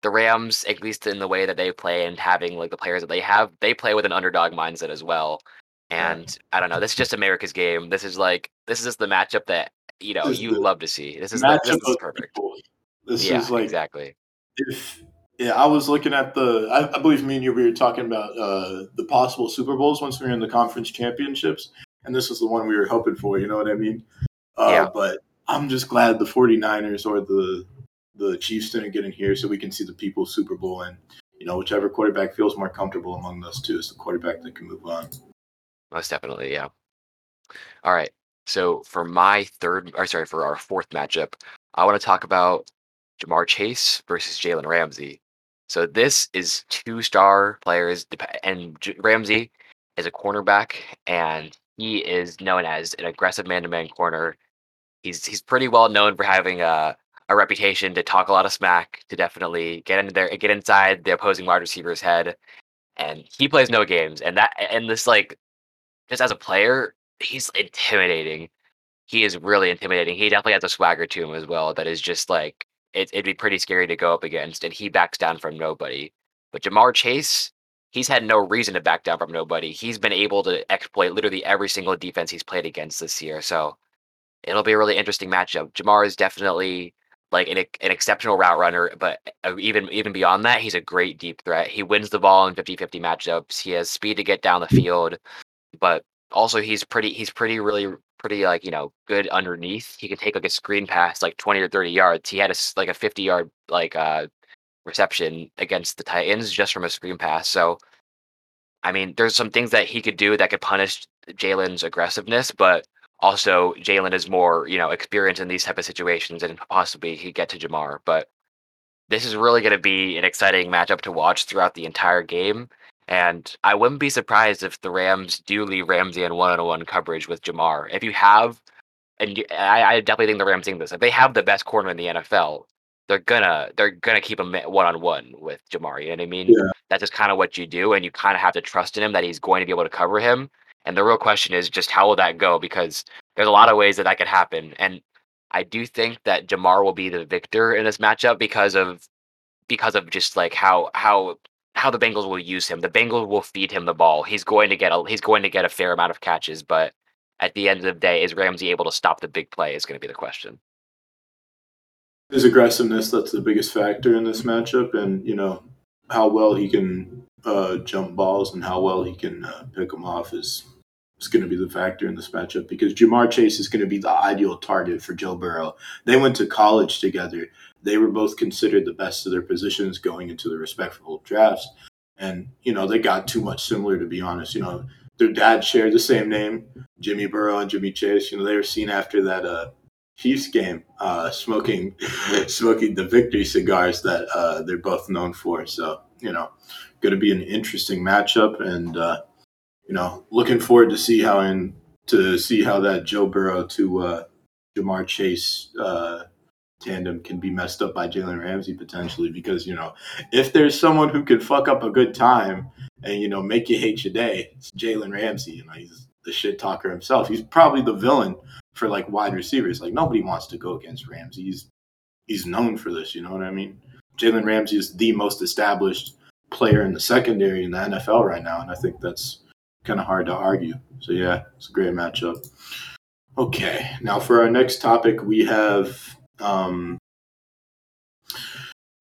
the Rams, at least in the way that they play and having like the players that they have, they play with an underdog mindset as well. And. I don't know, this is just America's game. This is like this is just the matchup that you know you love to see. This is, the, this is perfect. People. This yeah, is like exactly. If yeah, I was looking at the. I, I, believe me and you we were talking about uh, the possible Super Bowls once we were in the conference championships, and this is the one we were hoping for. You know what I mean? Uh, yeah. But I'm just glad the 49ers or the the Chiefs didn't get in here, so we can see the people Super Bowl and you know whichever quarterback feels more comfortable among those two is the quarterback that can move on. Most definitely, yeah. All right. So for my third, or sorry, for our fourth matchup, I want to talk about Ja'Marr Chase versus Jalen Ramsey. So this is two star players, and Ramsey is a cornerback, and he is known as an aggressive man to man corner. He's he's pretty well known for having a a reputation to talk a lot of smack, to definitely get into there, get inside the opposing wide receiver's head, and he plays no games. And that and this like just as a player, he's intimidating. He is really intimidating. He definitely has a swagger to him as well that is just like it, it'd be pretty scary to go up against, and he backs down from nobody. But Ja'Marr Chase, he's had no reason to back down from nobody. He's been able to exploit literally every single defense he's played against this year. So it'll be a really interesting matchup. Ja'Marr is definitely like an, an exceptional route runner, but uh, even even beyond that, he's a great deep threat. He wins the ball in 50-50 matchups. He has speed to get down the field, but also he's pretty he's pretty really pretty like you know good underneath. He can take like a screen pass like twenty or thirty yards. He had a like a fifty yard like uh reception against the Titans just from a screen pass. So, I mean, there's some things that he could do that could punish Jalen's aggressiveness, but also Jalen is more you know experienced in these type of situations and possibly he get to Ja'Marr. But this is really going to be an exciting matchup to watch throughout the entire game. And I wouldn't be surprised if the Rams do leave Ramsey in one-on-one coverage with Ja'Marr. If you have, and you, I, I, definitely think the Rams think this. If they have the best corner in the NFL, they're gonna they're gonna keep him one-on-one with Ja'Marr. You know what I mean? Yeah. That's just kind of what you do, and you kind of have to trust in him that he's going to be able to cover him. And the real question is just how will that go? Because there's a lot of ways that that could happen, and I do think that Ja'Marr will be the victor in this matchup because of because of just like how how how the Bengals will use him. The Bengals will feed him the ball. He's going to get a he's going to get a fair amount of catches, but at the end of the day, is Ramsey able to stop the big play? Is going to be the question. His aggressiveness that's the biggest factor in this matchup, and you know how well he can uh, jump balls and how well he can uh, pick them off is is going to be the factor in this matchup because Ja'Marr Chase is going to be the ideal target for Joe Burrow. They went to college together. They were both considered the best of their positions going into the respectable drafts. And, you know, they got too much similar, to be honest. You know, their dad shared the same name, Jimmy Burrow and Jimmy Chase. You know, they were seen after that uh, Chiefs game uh, smoking [laughs] smoking the victory cigars that uh, they're both known for. So, you know, going to be an interesting matchup. And, uh, you know, looking forward to see how in to see how that Joe Burrow to uh, Ja'Marr Chase uh, tandem can be messed up by Jalen Ramsey potentially because you know if there's someone who can fuck up a good time and you know make you hate your day, it's Jalen Ramsey. You know, he's the shit talker himself. He's probably the villain for like wide receivers. Like nobody wants to go against Ramsey. He's he's known for this. You know what I mean? Jalen Ramsey is the most established player in the secondary in the NFL right now, and I think that's kind of hard to argue. So yeah, it's a great matchup. Okay, now for our next topic, we have um,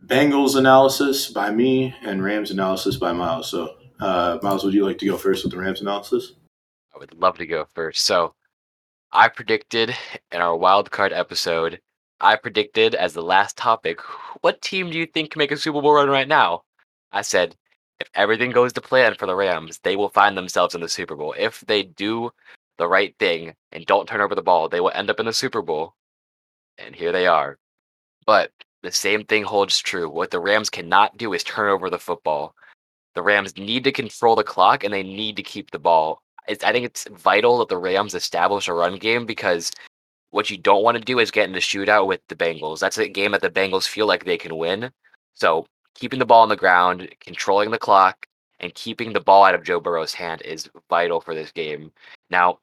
Bengals analysis by me and Rams analysis by Miles. So, uh, Miles, would you like to go first with the Rams analysis? I would love to go first. So, I predicted in our wild card episode, I predicted as the last topic, what team do you think can make a Super Bowl run right now? I said, if everything goes to plan for the Rams, they will find themselves in the Super Bowl. If they do the right thing and don't turn over the ball, they will end up in the Super Bowl. And here they are. But the same thing holds true. What the Rams cannot do is turn over the football. The Rams need to control the clock and they need to keep the ball. It's, I think it's vital that the Rams establish a run game because what you don't want to do is get in the shootout with the Bengals. That's a game that the Bengals feel like they can win. So keeping the ball on the ground, controlling the clock, and keeping the ball out of Joe Burrow's hand is vital for this game. Now,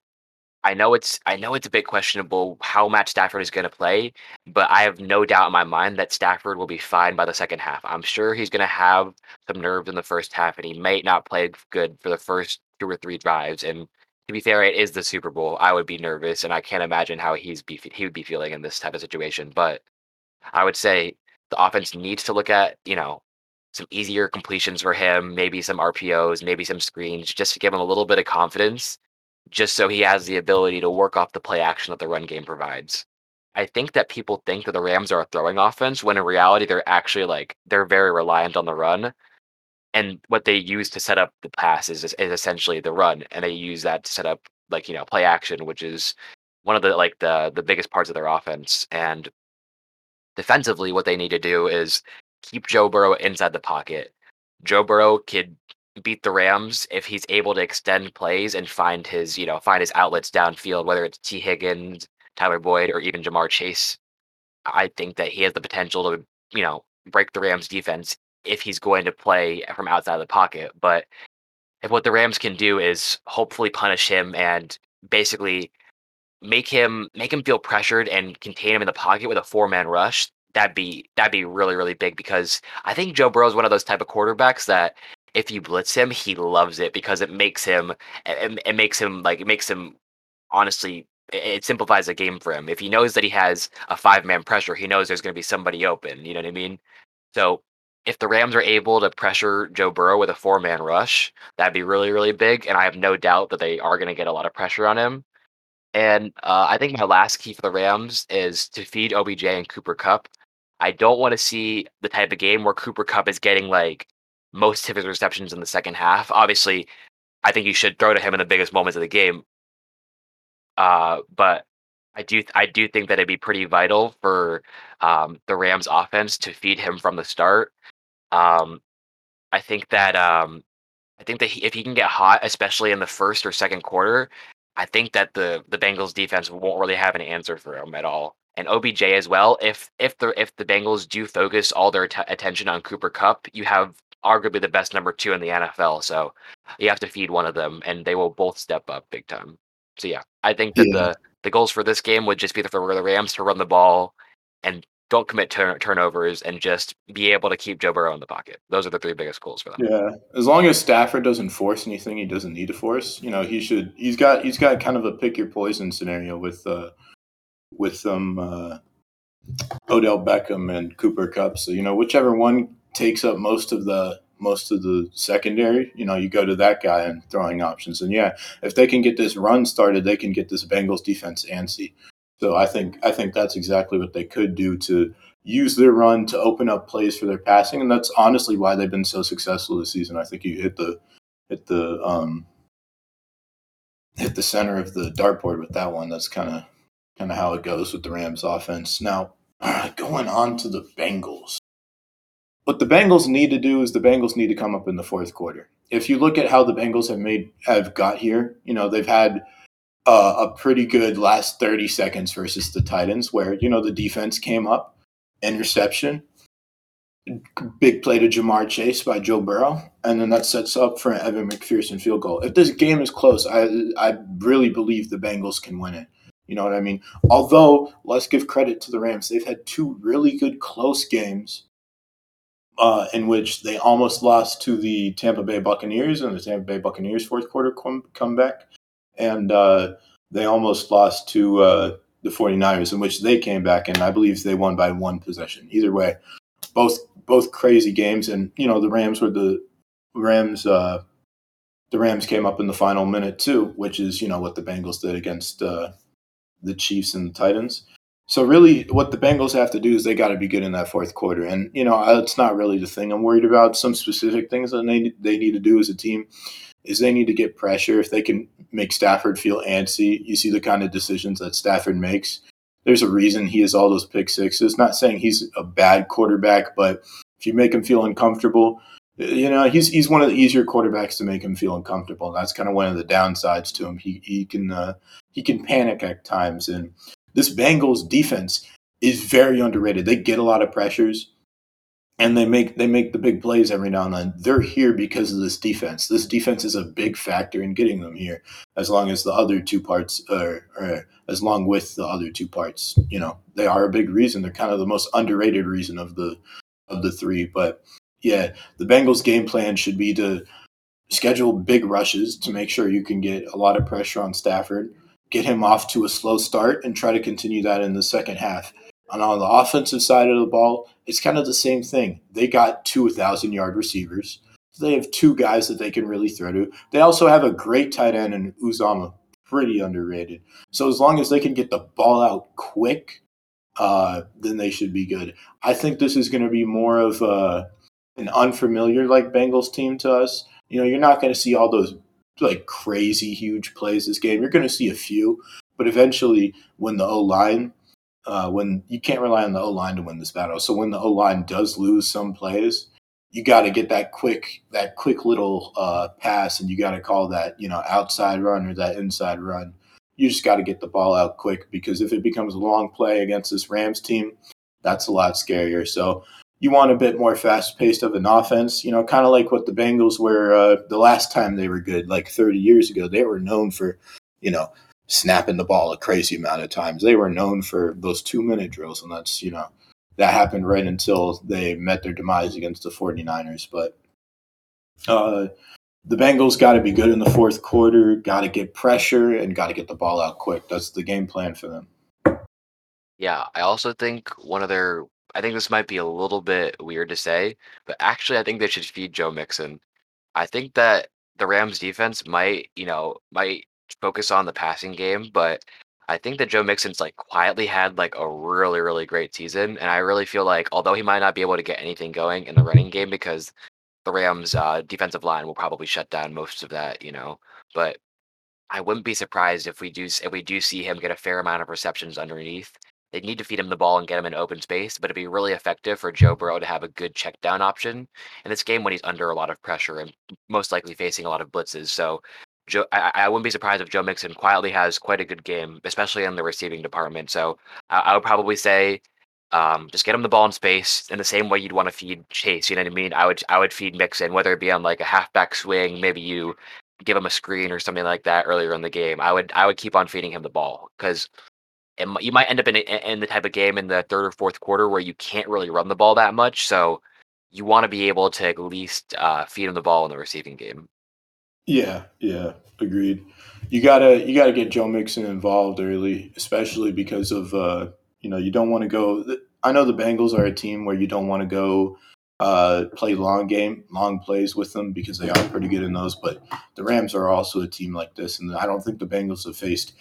I know it's I know it's a bit questionable how Matt Stafford is going to play, but I have no doubt in my mind that Stafford will be fine by the second half. I'm sure he's going to have some nerves in the first half, and he might not play good for the first two or three drives. And to be fair, it is the Super Bowl. I would be nervous, and I can't imagine how he's be he would be feeling in this type of situation. But I would say the offense needs to look at you know some easier completions for him, maybe some RPOs, maybe some screens, just to give him a little bit of confidence just so he has the ability to work off the play action that the run game provides. I think that people think that the Rams are a throwing offense when in reality they're actually like they're very reliant on the run. And what they use to set up the pass is, is essentially the run, and they use that to set up like you know play action, which is one of the like the the biggest parts of their offense. And defensively, what they need to do is keep Joe Burrow inside the pocket. Joe Burrow could beat the Rams if he's able to extend plays and find his, you know, find his outlets downfield, whether it's Tee Higgins, Tyler Boyd, or even Ja'Marr Chase. I think that he has the potential to, you know, break the Rams defense if he's going to play from outside of the pocket. But if what the Rams can do is hopefully punish him and basically make him make him feel pressured and contain him in the pocket with a four man rush, that'd be that'd be really really big because I think Joe Burrow is one of those type of quarterbacks that if you blitz him, he loves it because it makes him it, it makes him like it makes him honestly it simplifies the game for him. If he knows that he has a five man pressure, he knows there's going to be somebody open. You know what I mean? So if the Rams are able to pressure Joe Burrow with a four man rush, that'd be really, really big. And I have no doubt that they are going to get a lot of pressure on him. And uh, I think my last key for the Rams is to feed OBJ and Cooper Kupp. I don't want to see the type of game where Cooper Kupp is getting like most of his receptions in the second half. Obviously, I think you should throw to him in the biggest moments of the game. Uh, but I do I do think that it'd be pretty vital for um, the Rams offense to feed him from the start. Um, I think that um, I think that he, if he can get hot, especially in the first or second quarter, I think that the the Bengals defense won't really have an answer for him at all. And OBJ as well. If if the if the Bengals do focus all their t- attention on Cooper Kupp, you have arguably the best number two in the NFL. So you have to feed one of them, and they will both step up big time. So yeah, I think that yeah. the the goals for this game would just be for the Rams to run the ball and don't commit turn- turnovers and just be able to keep Joe Burrow in the pocket. Those are the three biggest goals for them. Yeah, as long as Stafford doesn't force anything he doesn't need to force, you know, he should. He's got he's got kind of a pick your poison scenario with uh with some uh, Odell Beckham and Cooper Kupp. So you know, whichever one takes up most of the most of the secondary, you know, you go to that guy and throwing options. And yeah, if they can get this run started, they can get this Bengals defense antsy. So I think I think that's exactly what they could do to use their run to open up plays for their passing, and that's honestly why they've been so successful this season. I think you hit the hit the um, hit the center of the dartboard with that one. That's kind of kind of how it goes with the Rams offense. Now, [clears throat] going on to the Bengals what the Bengals need to do is the Bengals need to come up in the fourth quarter. If you look at how the Bengals have made have got here, you know they've had uh, a pretty good last thirty seconds versus the Titans, where you know the defense came up, interception, big play to Ja'Marr Chase by Joe Burrow, and then that sets up for an Evan McPherson field goal. If this game is close, I I really believe the Bengals can win it. You know what I mean? Although let's give credit to the Rams, they've had two really good close games uh, in which they almost lost to the Tampa Bay Buccaneers and the Tampa Bay Buccaneers fourth quarter come, comeback. And uh, they almost lost to uh, the 49ers, in which they came back, and I believe they won by one possession. Either way, both both crazy games. And, you know, the Rams were the Rams. Uh, the Rams came up in the final minute too, which is you know what the Bengals did against uh, the Chiefs and the Titans. So really, what the Bengals have to do is they got to be good in that fourth quarter, and you know it's not really the thing I'm worried about. Some specific things that they they need to do as a team is they need to get pressure. If they can make Stafford feel antsy, you see the kind of decisions that Stafford makes. There's a reason he has all those pick sixes. Not saying he's a bad quarterback, but if you make him feel uncomfortable, you know he's he's one of the easier quarterbacks to make him feel uncomfortable. That's kind of one of the downsides to him. He he can uh, he can panic at times, and this Bengals defense is very underrated. They get a lot of pressures. And they make they make the big plays every now and then. They're here because of this defense. This defense is a big factor in getting them here. As long as the other two parts are, are as long with the other two parts, you know, they are a big reason. They're kind of the most underrated reason of the of the three. But yeah, the Bengals game plan should be to schedule big rushes to make sure you can get a lot of pressure on Stafford, get him off to a slow start, and try to continue that in the second half. And on the offensive side of the ball, it's kind of the same thing. They got two 1,000 yard receivers. They have two guys that they can really throw to. They also have a great tight end in Uzomah, pretty underrated. So as long as they can get the ball out quick, uh, then they should be good. I think this is going to be more of a, an unfamiliar like Bengals team to us. You know, you're not going to see all those like crazy huge plays this game. You're going to see a few, but eventually, when the O line uh, when you can't rely on the O line to win this battle. So when the O line does lose some plays, you got to get that quick that quick little uh, pass, and you got to call that you know outside run or that inside run. You just got to get the ball out quick because if it becomes a long play against this Rams team, that's a lot scarier. So you want a bit more fast paced of an offense, you know, kind of like what the Bengals were uh, the last time they were good, like 30 years ago. They were known for, you know, snapping the ball a crazy amount of times. They were known for those two minute drills, and that's, you know, that happened right until they met their demise against the 49ers. But uh, the Bengals got to be good in the fourth quarter, got to get pressure, and got to get the ball out quick. That's the game plan for them. Yeah, I also think one of their I think this might be a little bit weird to say, but actually I think they should feed Joe Mixon. I think that the Rams defense might, you know, might focus on the passing game, but I think that Joe Mixon's like quietly had like a really, really great season. And I really feel like although he might not be able to get anything going in the running game because the Rams uh, defensive line will probably shut down most of that, you know. But I wouldn't be surprised if we do if we do see him get a fair amount of receptions underneath. They need to feed him the ball and get him in open space, but it'd be really effective for Joe Burrow to have a good check down option in this game when he's under a lot of pressure and most likely facing a lot of blitzes. So Joe, I, I wouldn't be surprised if Joe Mixon quietly has quite a good game, especially in the receiving department. So I, I would probably say um, just get him the ball in space in the same way you'd want to feed Chase. You know what I mean? I would I would feed Mixon, whether it be on like a halfback swing, maybe you give him a screen or something like that earlier in the game. I would I would keep on feeding him the ball because you might end up in in the type of game in the third or fourth quarter where you can't really run the ball that much. So you want to be able to at least uh, feed him the ball in the receiving game. Yeah, yeah, agreed. You gotta you gotta get Joe Mixon involved early, especially because of uh, you know you don't want to go. I know the Bengals are a team where you don't want to go uh, play long game, long plays with them because they are pretty good in those. But the Rams are also a team like this, and I don't think the Bengals have faced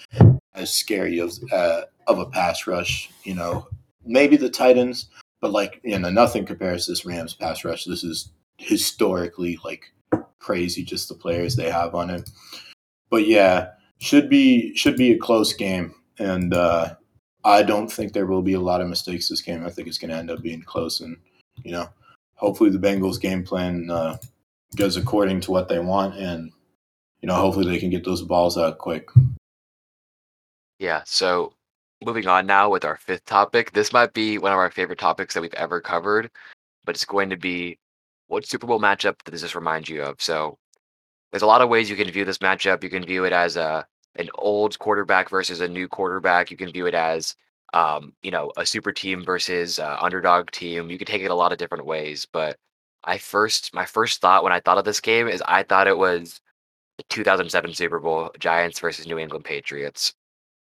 as scary of uh, of a pass rush. You know, maybe the Titans, but like you know, nothing compares to this Rams pass rush. This is historically like crazy just the players they have on it. But yeah, should be should be a close game, and uh, I don't think there will be a lot of mistakes this game. I think it's going to end up being close, and you know, hopefully the Bengals game plan uh, goes according to what they want, and you know, hopefully they can get those balls out quick. Yeah. So moving on now with our fifth topic. This might be one of our favorite topics that we've ever covered, but it's going to be what Super Bowl matchup does this remind you of? So there's a lot of ways you can view this matchup. You can view it as a an old quarterback versus a new quarterback. You can view it as um, you know a super team versus uh, underdog team. You can take it a lot of different ways. But I first my first thought when I thought of this game is I thought it was the 2007 Super Bowl Giants versus New England Patriots.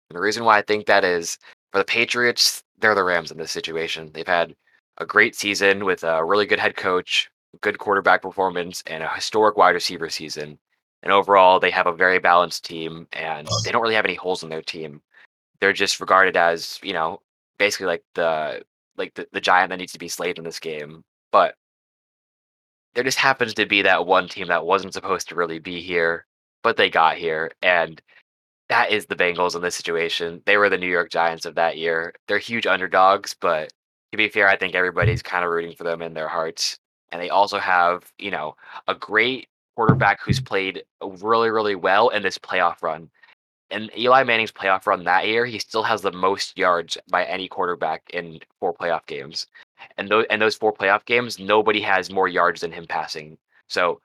And the reason why I think that is for the Patriots, they're the Rams in this situation. They've had a great season with a really good head coach, good quarterback performance and a historic wide receiver season. And overall, they have a very balanced team, and they don't really have any holes in their team. They're just regarded as, you know, basically like the like the, the giant that needs to be slayed in this game. But there just happens to be that one team that wasn't supposed to really be here, but they got here, and that is the Bengals in this situation. They were the New York Giants of that year. They're huge underdogs, but to be fair, I think everybody's kind of rooting for them in their hearts and they also have you know a great quarterback who's played really really well in this playoff run. And Eli Manning's playoff run that year, he still has the most yards by any quarterback in four playoff games. And those and those four playoff games, nobody has more yards than him passing. So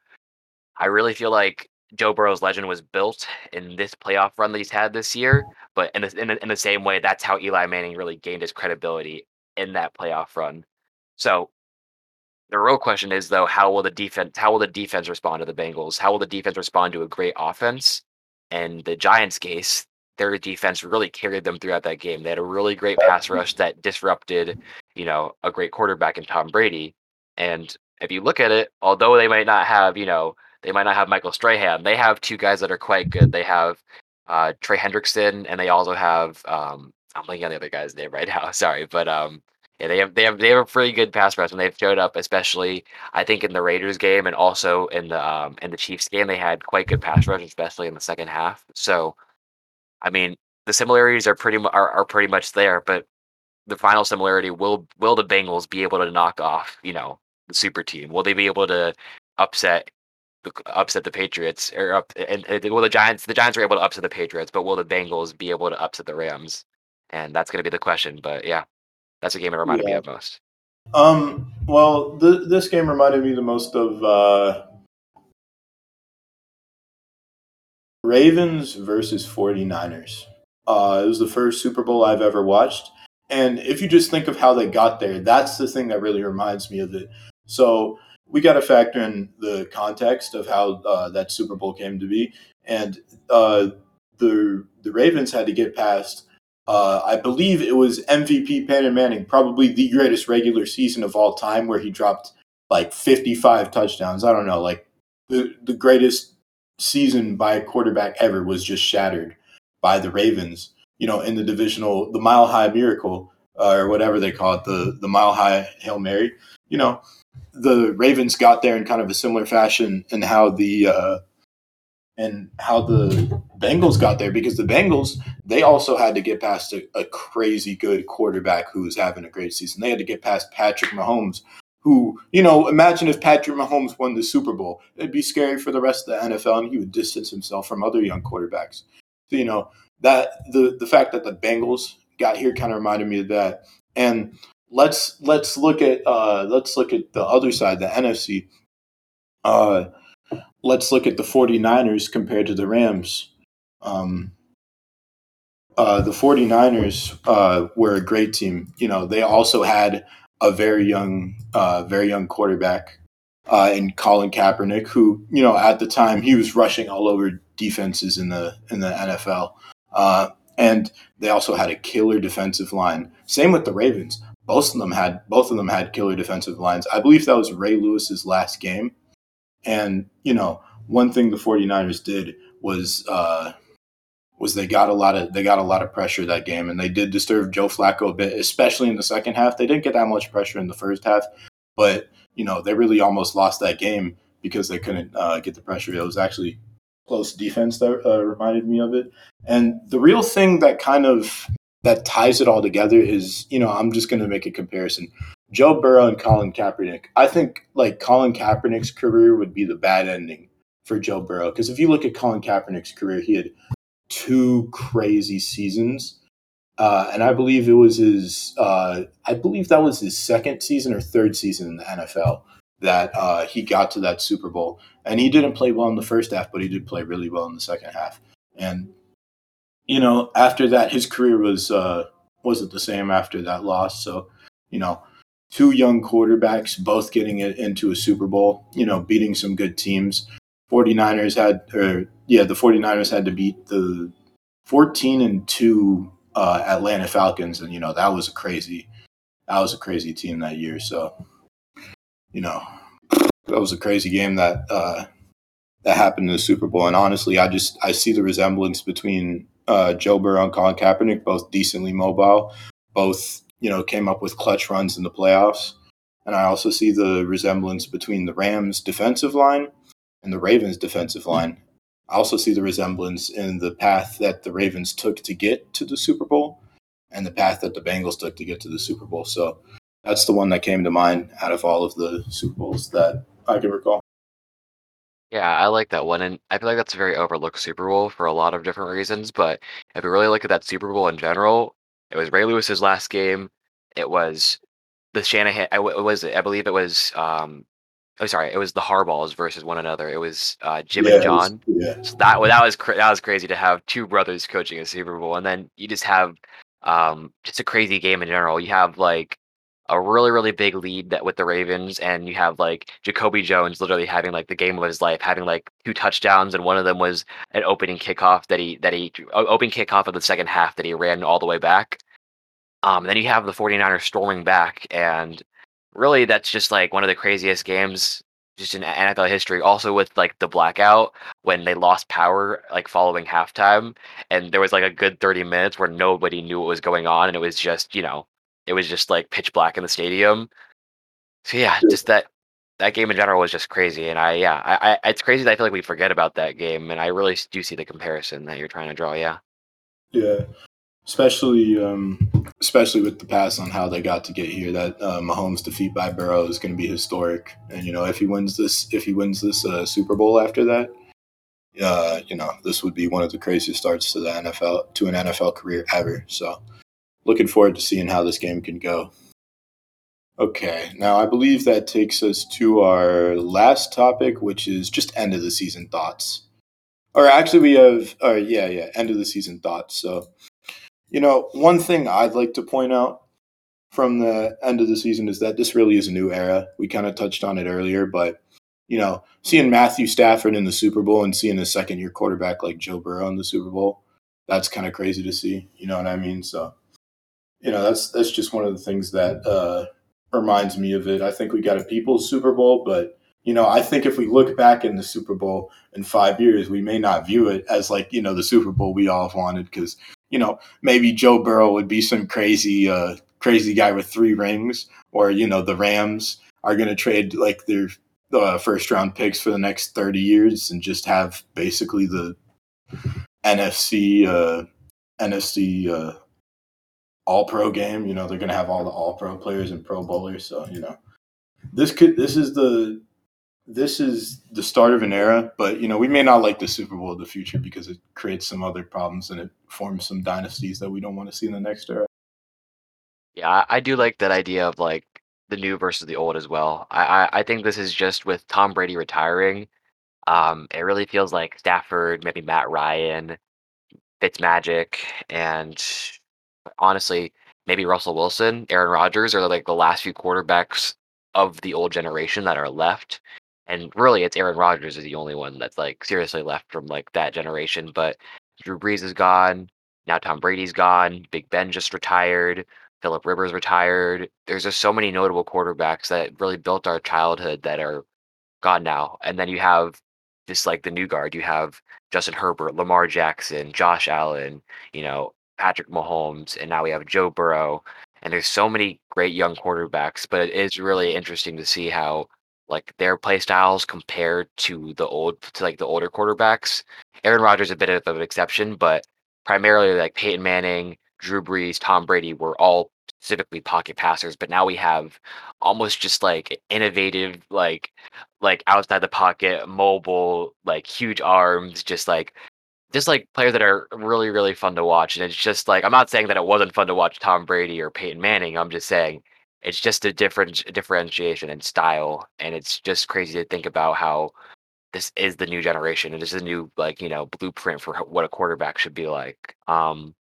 I really feel like Joe Burrow's legend was built in this playoff run that he's had this year. But in the, in, the, in the same way, that's how Eli Manning really gained his credibility in that playoff run. So the real question is though, how will the defense how will the defense respond to the Bengals? How will the defense respond to a great offense? And the Giants case, their defense really carried them throughout that game. They had a really great pass rush that disrupted, you know, a great quarterback in Tom Brady. And if you look at it, although they might not have, you know, they might not have Michael Strahan, they have two guys that are quite good. They have uh, Trey Hendrickson, and they also have um, I'm blanking on the other guy's name right [laughs] now. Sorry, but um, yeah, they have they have they have a pretty good pass rush when they've showed up, especially I think in the Raiders game and also in the um in the Chiefs game. They had quite good pass rush, especially in the second half. So, I mean, the similarities are pretty are, are pretty much there, but the final similarity will will the Bengals be able to knock off you know the super team? Will they be able to upset the upset the Patriots or up and, and will the Giants the Giants are able to upset the Patriots, but will the Bengals be able to upset the Rams? And that's going to be the question. But yeah, that's a game it reminded me of most. Um, well, th- this game reminded me the most of uh, Ravens versus 49ers. Uh, it was the first Super Bowl I've ever watched. And if you just think of how they got there, that's the thing that really reminds me of it. So we got to factor in the context of how uh, that Super Bowl came to be. And uh, the, the Ravens had to get past uh, I believe it was MVP Peyton Manning, probably the greatest regular season of all time, where he dropped like 55 touchdowns. I don't know, like the the greatest season by a quarterback ever was just shattered by the Ravens. You know, in the divisional, the Mile High Miracle uh, or whatever they call it, the the Mile High Hail Mary. You know, the Ravens got there in kind of a similar fashion, and how the uh, and how the Bengals got there because the Bengals they also had to get past a, a crazy good quarterback who was having a great season. They had to get past Patrick Mahomes, who you know, imagine if Patrick Mahomes won the Super Bowl, it'd be scary for the rest of the NFL, and he would distance himself from other young quarterbacks. So you know that the the fact that the Bengals got here kind of reminded me of that. And let's let's look at uh, let's look at the other side, the NFC. Uh, let's look at the 49ers compared to the Rams. Um, uh, the 49ers uh, were a great team. You know, they also had a very young, uh, very young quarterback uh, in Colin Kaepernick, who you know at the time he was rushing all over defenses in the in the NFL, uh, and they also had a killer defensive line. Same with the Ravens. Both of them had both of them had killer defensive lines. I believe that was Ray Lewis's last game, and you know one thing the 49ers did was uh, was they got a lot of they got a lot of pressure that game, and they did disturb Joe Flacco a bit, especially in the second half. They didn't get that much pressure in the first half, but you know they really almost lost that game because they couldn't uh, get the pressure. It was actually close defense that uh, reminded me of it, and the real thing that kind of that ties it all together is you know I'm just going to make a comparison. Joe Burrow and Colin Kaepernick. I think like Colin Kaepernick's career would be the bad ending for Joe Burrow because if you look at Colin Kaepernick's career, he had two crazy seasons. Uh, and I believe it was his, uh, I believe that was his second season or third season in the NFL that uh, he got to that Super Bowl. And he didn't play well in the first half, but he did play really well in the second half. And, you know, after that, his career was, uh, wasn't the same after that loss. So, you know, two young quarterbacks both getting it into a Super Bowl, you know, beating some good teams. 49ers had, or yeah, the 49ers had to beat the 14 and 2 uh, Atlanta Falcons. And, you know, that was a crazy, that was a crazy team that year. So, you know, that was a crazy game that, uh, that happened in the Super Bowl. And honestly, I just, I see the resemblance between uh, Joe Burrow and Colin Kaepernick, both decently mobile, both, you know, came up with clutch runs in the playoffs. And I also see the resemblance between the Rams defensive line and the Ravens defensive mm. line. I also see the resemblance in the path that the Ravens took to get to the Super Bowl and the path that the Bengals took to get to the Super Bowl. So that's the one that came to mind out of all of the Super Bowls that I can recall. Yeah, I like that one, and I feel like that's a very overlooked Super Bowl for a lot of different reasons. But if you really look at that Super Bowl in general, it was Ray Lewis's last game. It was the Shanahan. I w- it was I believe it was um oh sorry, it was the Harbaughs versus one another. It was uh, Jim and Yeah, it was, John. yeah, So that that was cra- that was crazy to have two brothers coaching a Super Bowl, and then you just have um just a crazy game in general. You have like a really really big lead that with the Ravens, and you have like Jacoby Jones literally having like the game of his life, having like two touchdowns, and one of them was an opening kickoff that he that he opening kickoff of the second half that he ran all the way back. Um, then you have the 49ers storming back, and really that's just like one of the craziest games just in NFL history. Also with like the blackout when they lost power like following halftime, and there was like a good 30 minutes where nobody knew what was going on, and it was just you know it was just like pitch black in the stadium. So yeah, just that that game in general was just crazy, and I yeah I, I it's crazy that I feel like we forget about that game, and I really do see the comparison that you're trying to draw. Yeah. yeah. Especially, um, especially with the pass on how they got to get here. That uh, Mahomes defeat by Burrow is going to be historic, and you know if he wins this, if he wins this uh, Super Bowl after that, uh, you know this would be one of the craziest starts to the NFL to an NFL career ever. So, looking forward to seeing how this game can go. Okay, now I believe that takes us to our last topic, which is just end of the season thoughts. Or actually, we have, or yeah, yeah, end of the season thoughts. So, you know, one thing I'd like to point out from the end of the season is that this really is a new era. We kind of touched on it earlier, but you know, seeing Matthew Stafford in the Super Bowl and seeing a second year quarterback like Joe Burrow in the Super Bowl, that's kind of crazy to see. You know what I mean? So, you know, that's that's just one of the things that uh, reminds me of it. I think we got a people's Super Bowl, but you know, I think if we look back in the Super Bowl in five years, we may not view it as like you know the Super Bowl we all have wanted because you know maybe Joe Burrow would be some crazy uh, crazy guy with three rings, or you know the Rams are going to trade like their uh, first round picks for the next thirty years and just have basically the NFC uh, NFC uh, All Pro game. You know they're going to have all the All Pro players and Pro Bowlers, so you know this could this is the this is the start of an era, but you know we may not like the Super Bowl of the future because it creates some other problems and it forms some dynasties that we don't want to see in the next era. Yeah, I, do like that idea of like the new versus the old as well. I, I I think this is just with Tom Brady retiring. Um, it really feels like Stafford, maybe Matt Ryan, Fitzmagic, and honestly, maybe Russell Wilson, Aaron Rodgers are like the last few quarterbacks of the old generation that are left. And really, it's Aaron Rodgers is the only one that's like seriously left from like that generation. But Drew Brees is gone. Now Tom Brady's gone. Big Ben just retired. Philip Rivers retired. There's just so many notable quarterbacks that really built our childhood that are gone now. And then you have just like the new guard. You have Justin Herbert, Lamar Jackson, Josh Allen, you know, Patrick Mahomes, and now we have Joe Burrow. And there's so many great young quarterbacks, but it is really interesting to see how like their play styles compared to the old to like the older quarterbacks. Aaron Rodgers is a bit of an exception, but primarily like Peyton Manning, Drew Brees, Tom Brady were all specifically pocket passers. But now we have almost just like innovative, like like outside the pocket, mobile, like huge arms, just like just like players that are really, really fun to watch. And it's just like I'm not saying that it wasn't fun to watch Tom Brady or Peyton Manning. I'm just saying it's just a different differentiation in style. And it's just crazy to think about how this is the new generation and this is a new like, you know, blueprint for what a quarterback should be like. Um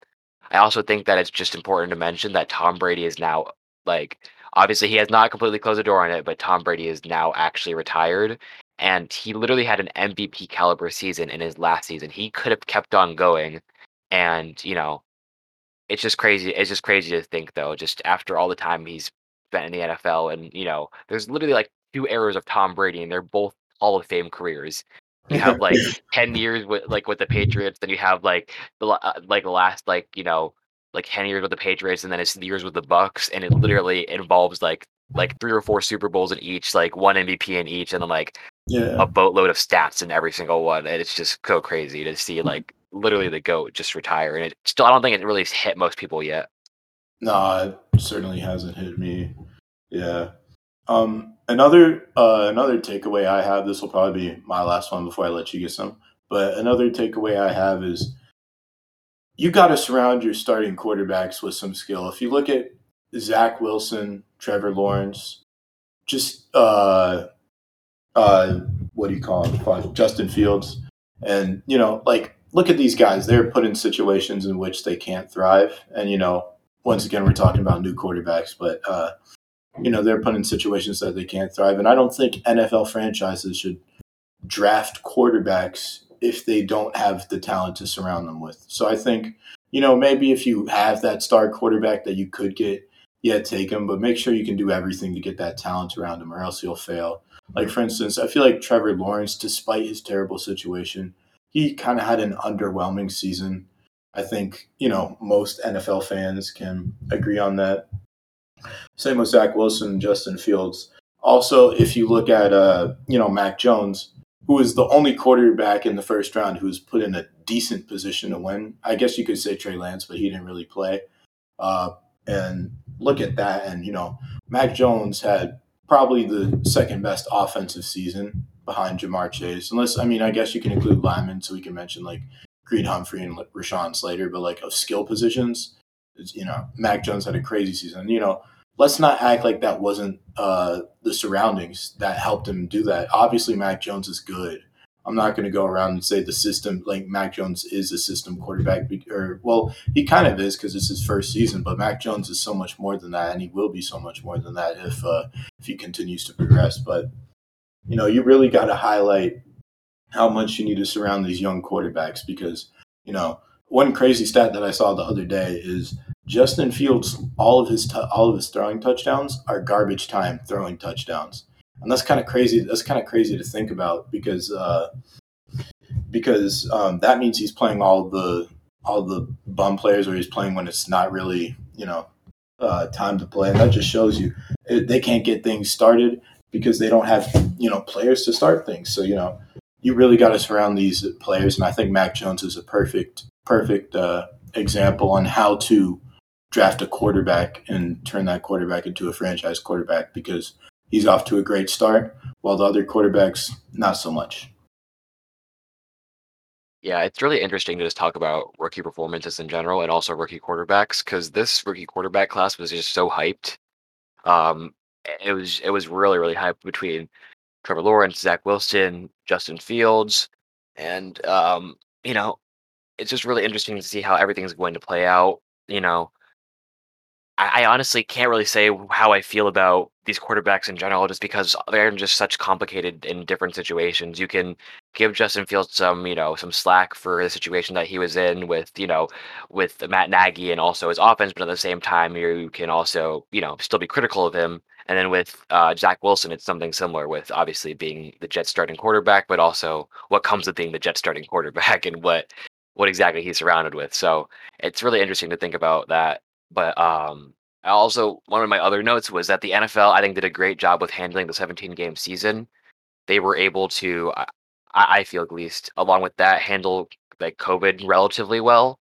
I also think that it's just important to mention that Tom Brady is now like obviously he has not completely closed the door on it, but Tom Brady is now actually retired. And he literally had an MVP caliber season in his last season. He could have kept on going. And, you know, it's just crazy. It's just crazy to think though, just after all the time he's spent in the NFL and, you know, there's literally like two eras of Tom Brady and they're both Hall of Fame careers. You have like [laughs] 10 years with like with the Patriots, then you have like the uh, like last like, you know, like 10 years with the Patriots and then it's years with the Bucks and it literally involves like like three or four Super Bowls in each, like one MVP in each and then like yeah, a boatload of stats in every single one, and it's just so crazy to see like literally the goat just retire, and it still I don't think it really hit most people yet. No, it certainly hasn't hit me. Yeah. Um, another uh, another takeaway I have. This will probably be my last one before I let you get some. But another takeaway I have is you got to surround your starting quarterbacks with some skill. If you look at Zach Wilson, Trevor Lawrence, just uh, uh, what do you call him? Justin Fields, and you know, like look at these guys. They're put in situations in which they can't thrive, and you know, once again, we're talking about new quarterbacks, but uh, you know, they're put in situations that they can't thrive, and I don't think NFL franchises should draft quarterbacks if they don't have the talent to surround them with. So I think, you know, maybe if you have that star quarterback that you could get, yeah, take him, but make sure you can do everything to get that talent around him or else you'll fail. Like, for instance, I feel like Trevor Lawrence, despite his terrible situation, he kind of had an underwhelming season. I think, you know, most NFL fans can agree on that. Same with Zach Wilson Justin Fields. Also, if you look at, uh, you know, Mac Jones, who was the only quarterback in the first round who was put in a decent position to win. I guess you could say Trey Lance, but he didn't really play. Uh, and look at that. And, you know, Mac Jones had probably the second best offensive season behind Ja'Marr Chase. Unless, I mean, I guess you can include linemen, so we can mention like Creed Humphrey and Rashawn Slater, but like of skill positions, you know, Mac Jones had a crazy season. You know, let's not act like that wasn't uh, the surroundings that helped him do that. Obviously, Mac Jones is good. I'm not going to go around and say the system, like Mac Jones is a system quarterback, or well, he kind of is because it's his first season. But Mac Jones is so much more than that, and he will be so much more than that if uh, if he continues to progress. But you know, you really got to highlight how much you need to surround these young quarterbacks because you know one crazy stat that I saw the other day is Justin Fields, all of his t- all of his throwing touchdowns are garbage time throwing touchdowns, and that's kind of crazy. That's kind of crazy to think about because uh, because um, that means he's playing all the all the bum players, or he's playing when it's not really you know uh, time to play, and that just shows you it, they can't get things started because they don't have you know players to start things. So you know you really got to surround these players, and I think Mac Jones is a perfect perfect uh, example on how to draft a quarterback and turn that quarterback into a franchise quarterback because he's off to a great start, while the other quarterbacks, not so much. Yeah, it's really interesting to just talk about rookie performances in general and also rookie quarterbacks because this rookie quarterback class was just so hyped. Um, it was it was really really hyped between Trevor Lawrence, Zach Wilson, Justin Fields, and um, you know, it's just really interesting to see how everything's going to play out. You know, I, I honestly can't really say how I feel about these quarterbacks in general, just because they're in just such complicated and different situations. You can give Justin Fields some, you know, some slack for the situation that he was in with, you know, with Matt Nagy and also his offense, but at the same time, you can also, you know, still be critical of him. And then with uh, Zach Wilson, it's something similar with obviously being the Jets starting quarterback, but also what comes with being the Jets starting [laughs] quarterback and what what exactly he's surrounded with. So it's really interesting to think about that but um, I also one of my other notes was that the NFL I think did a great job with handling the 17 game season. They were able to, I, I feel at least, along with that, handle like COVID relatively well.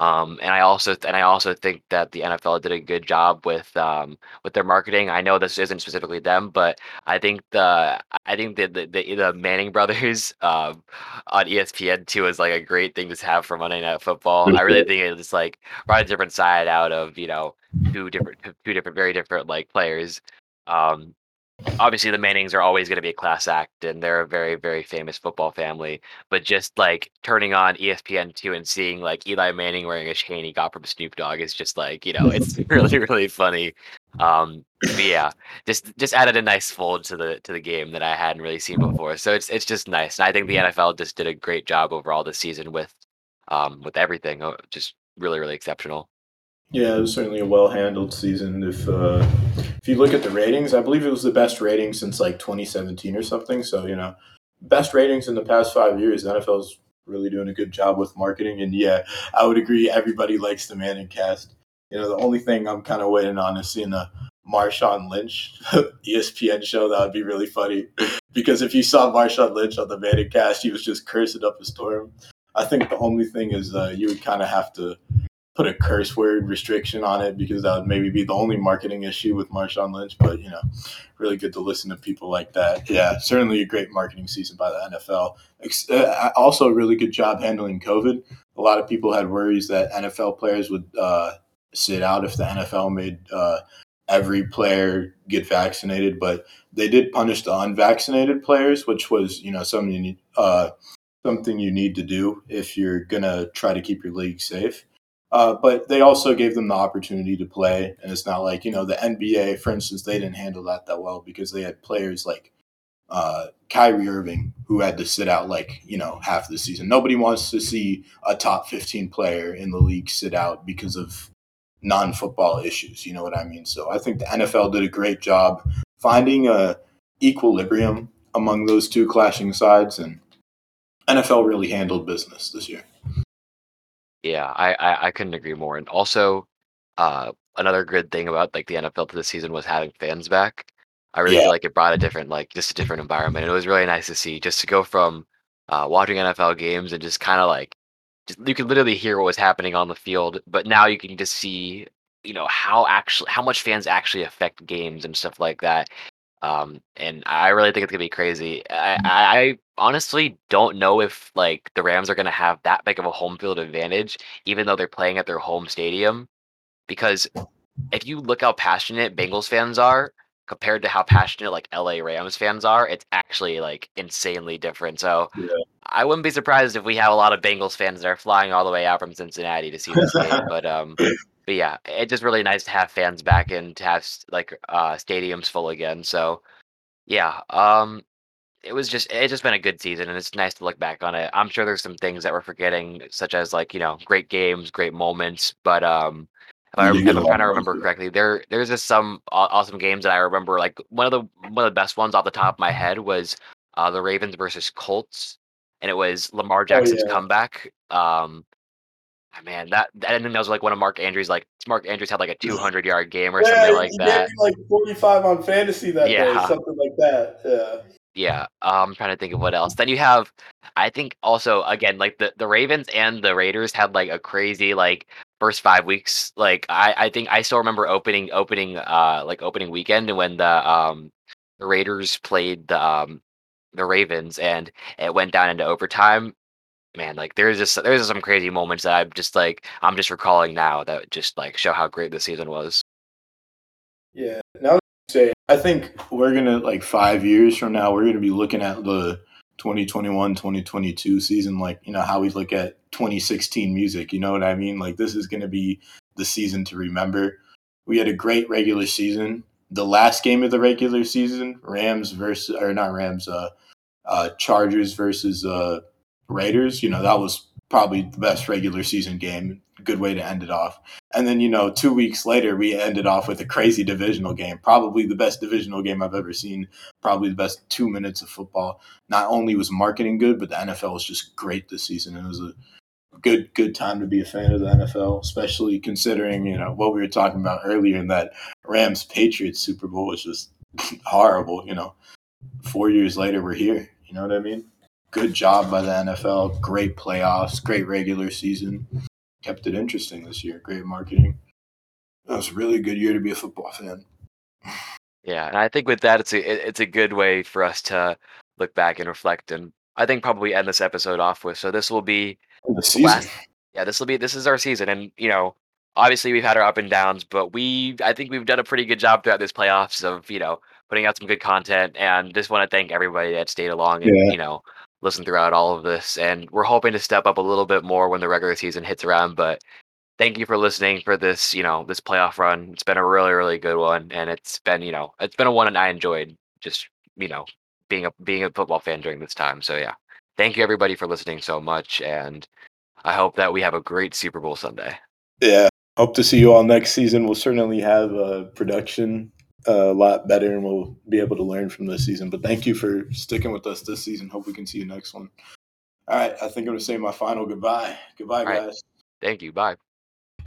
Um, and I also and I also think that the NFL did a good job with um, with their marketing. I know this isn't specifically them, but I think the I think the the, the, the Manning brothers [laughs] um, on ESPN2 is like a great thing to have for Monday Night Football. I really [laughs] think it's like brought a different side out of you know two different two different very different like players. Um, obviously the Mannings are always going to be a class act and they're a very very famous football family but just like turning on ESPN2 and seeing like Eli Manning wearing a chain he got from Snoop Dogg is just like you know it's [laughs] really really funny. Um yeah just just added a nice fold to the to the game that I hadn't really seen before. So it's it's just nice and I think the NFL just did a great job overall this season with um with everything. Oh, just really really exceptional. Yeah, it was certainly a well handled season. If uh, if you look at the ratings, I believe it was the best rating since like 2017 or something. So you know, best ratings in the past five years. The NFL's really doing a good job with marketing. And yeah, I would agree. Everybody likes the Manning cast. You know, the only thing I'm kind of waiting on is seeing the Marshawn Lynch [laughs] ESPN show. That would be really funny [laughs] because if you saw Marshawn Lynch on the Manning cast, he was just cursing up a storm. I think the only thing is uh, you would kind of have to put a curse word restriction on it because that would maybe be the only marketing issue with Marshawn Lynch. But you know, really good to listen to people like that. Yeah, certainly a great marketing season by the NFL. Uh, also, a really good job handling COVID. A lot of people had worries that NFL players would uh, sit out if the NFL made uh, every player get vaccinated, but they did punish the unvaccinated players, which was you know something uh, something you need to do if you're gonna try to keep your league safe. Uh, but they also gave them the opportunity to play, and it's not like you know the NBA, for instance, they didn't handle that that well because they had players like uh, Kyrie Irving who had to sit out like you know half the season. Nobody wants to see a top fifteen player in the league sit out because of non-football issues. You know what I mean? So I think the NFL did a great job finding a equilibrium among those two clashing sides, and NFL really handled business this year. Yeah, I, I, I couldn't agree more. And also, uh, another good thing about like the NFL to this season was having fans back. I really yeah. feel like it brought a different, like, just a different environment. And it was really nice to see just to go from uh, watching NFL games and just kind of like, just, you could literally hear what was happening on the field, but now you can just see, you know, how actually how much fans actually affect games and stuff like that. Um, and I really think it's gonna be crazy. I, mm. I honestly don't know if like the Rams are gonna have that big of a home field advantage, even though they're playing at their home stadium. Because if you look how passionate Bengals fans are compared to how passionate like LA Rams fans are, it's actually like insanely different. So yeah. I wouldn't be surprised if we have a lot of Bengals fans that are flying all the way out from Cincinnati to see this game. But um, but yeah, it's just really nice to have fans back and to have like uh, stadiums full again. So yeah, um, it was just it's just been a good season, and it's nice to look back on it. I'm sure there's some things that we're forgetting, such as like you know great games, great moments, but um. If, I, if I'm trying to remember correctly, there there's just some awesome games that I remember. Like one of the one of the best ones off the top of my head was uh, the Ravens versus Colts, and it was Lamar oh, Jackson's oh, yeah. comeback. Um, man, that, that and then that was like one of Mark Andrews like Mark Andrews had like a 200 yard game or yeah, something like that. like 45 on fantasy that yeah. day, something like that. Yeah. Yeah, I'm trying to think of what else. Then you have, I think also again like the the Ravens and the Raiders had like a crazy like first five weeks. Like I I think I still remember opening opening uh like opening weekend when the um the Raiders played the um the Ravens and it went down into overtime man, like there's just there's some crazy moments that I'm just like I'm just recalling now that just like show how great the season was. Yeah. Now say I think we're gonna like five years from now we're gonna be looking at the 2021 2022 season like you know how we look at 2016 music you know what i mean like this is to be the season to remember we had a great regular season the last game of the regular season rams versus or not rams uh uh chargers versus uh Raiders, you know, that was probably the best regular season game. Good way to end it off. And then, you know, two weeks later, we ended off with a crazy divisional game. Probably the best divisional game I've ever seen. Probably the best two minutes of football. Not only was marketing good, but the NFL was just great this season. It was a good, good time to be a fan of the NFL, especially considering, you know, what we were talking about earlier in that Rams Patriots Super Bowl was just [laughs] horrible. You know, four years later, we're here. You know what I mean? Good job by the NFL. Great playoffs, great regular season. Kept it interesting this year. Great marketing. That was a really good year to be a football fan. Yeah, and I think with that, it's a it's a good way for us to look back and reflect, and I think probably end this episode off with. So this will be the season. Last, yeah, this will be this is our season, and you know, obviously we've had our up and downs, but we I think we've done a pretty good job throughout this playoffs of you know putting out some good content, and just want to thank everybody that stayed along and yeah. you know listen throughout all of this. And we're hoping to step up a little bit more when the regular season hits around. But thank you for listening for this, you know, this playoff run. It's been a really, really good one. And it's been, you know, it's been a one and I enjoyed just, you know, being a being a football fan during this time. So yeah. Thank you everybody for listening so much. And I hope that we have a great Super Bowl Sunday. Yeah. Hope to see you all next season. We'll certainly have a production a lot better and we'll be able to learn from this season. But thank you for sticking with us this season. Hope we can see you next one. All right. I think I'm going to say my final goodbye. Goodbye, guys. Thank you. Bye.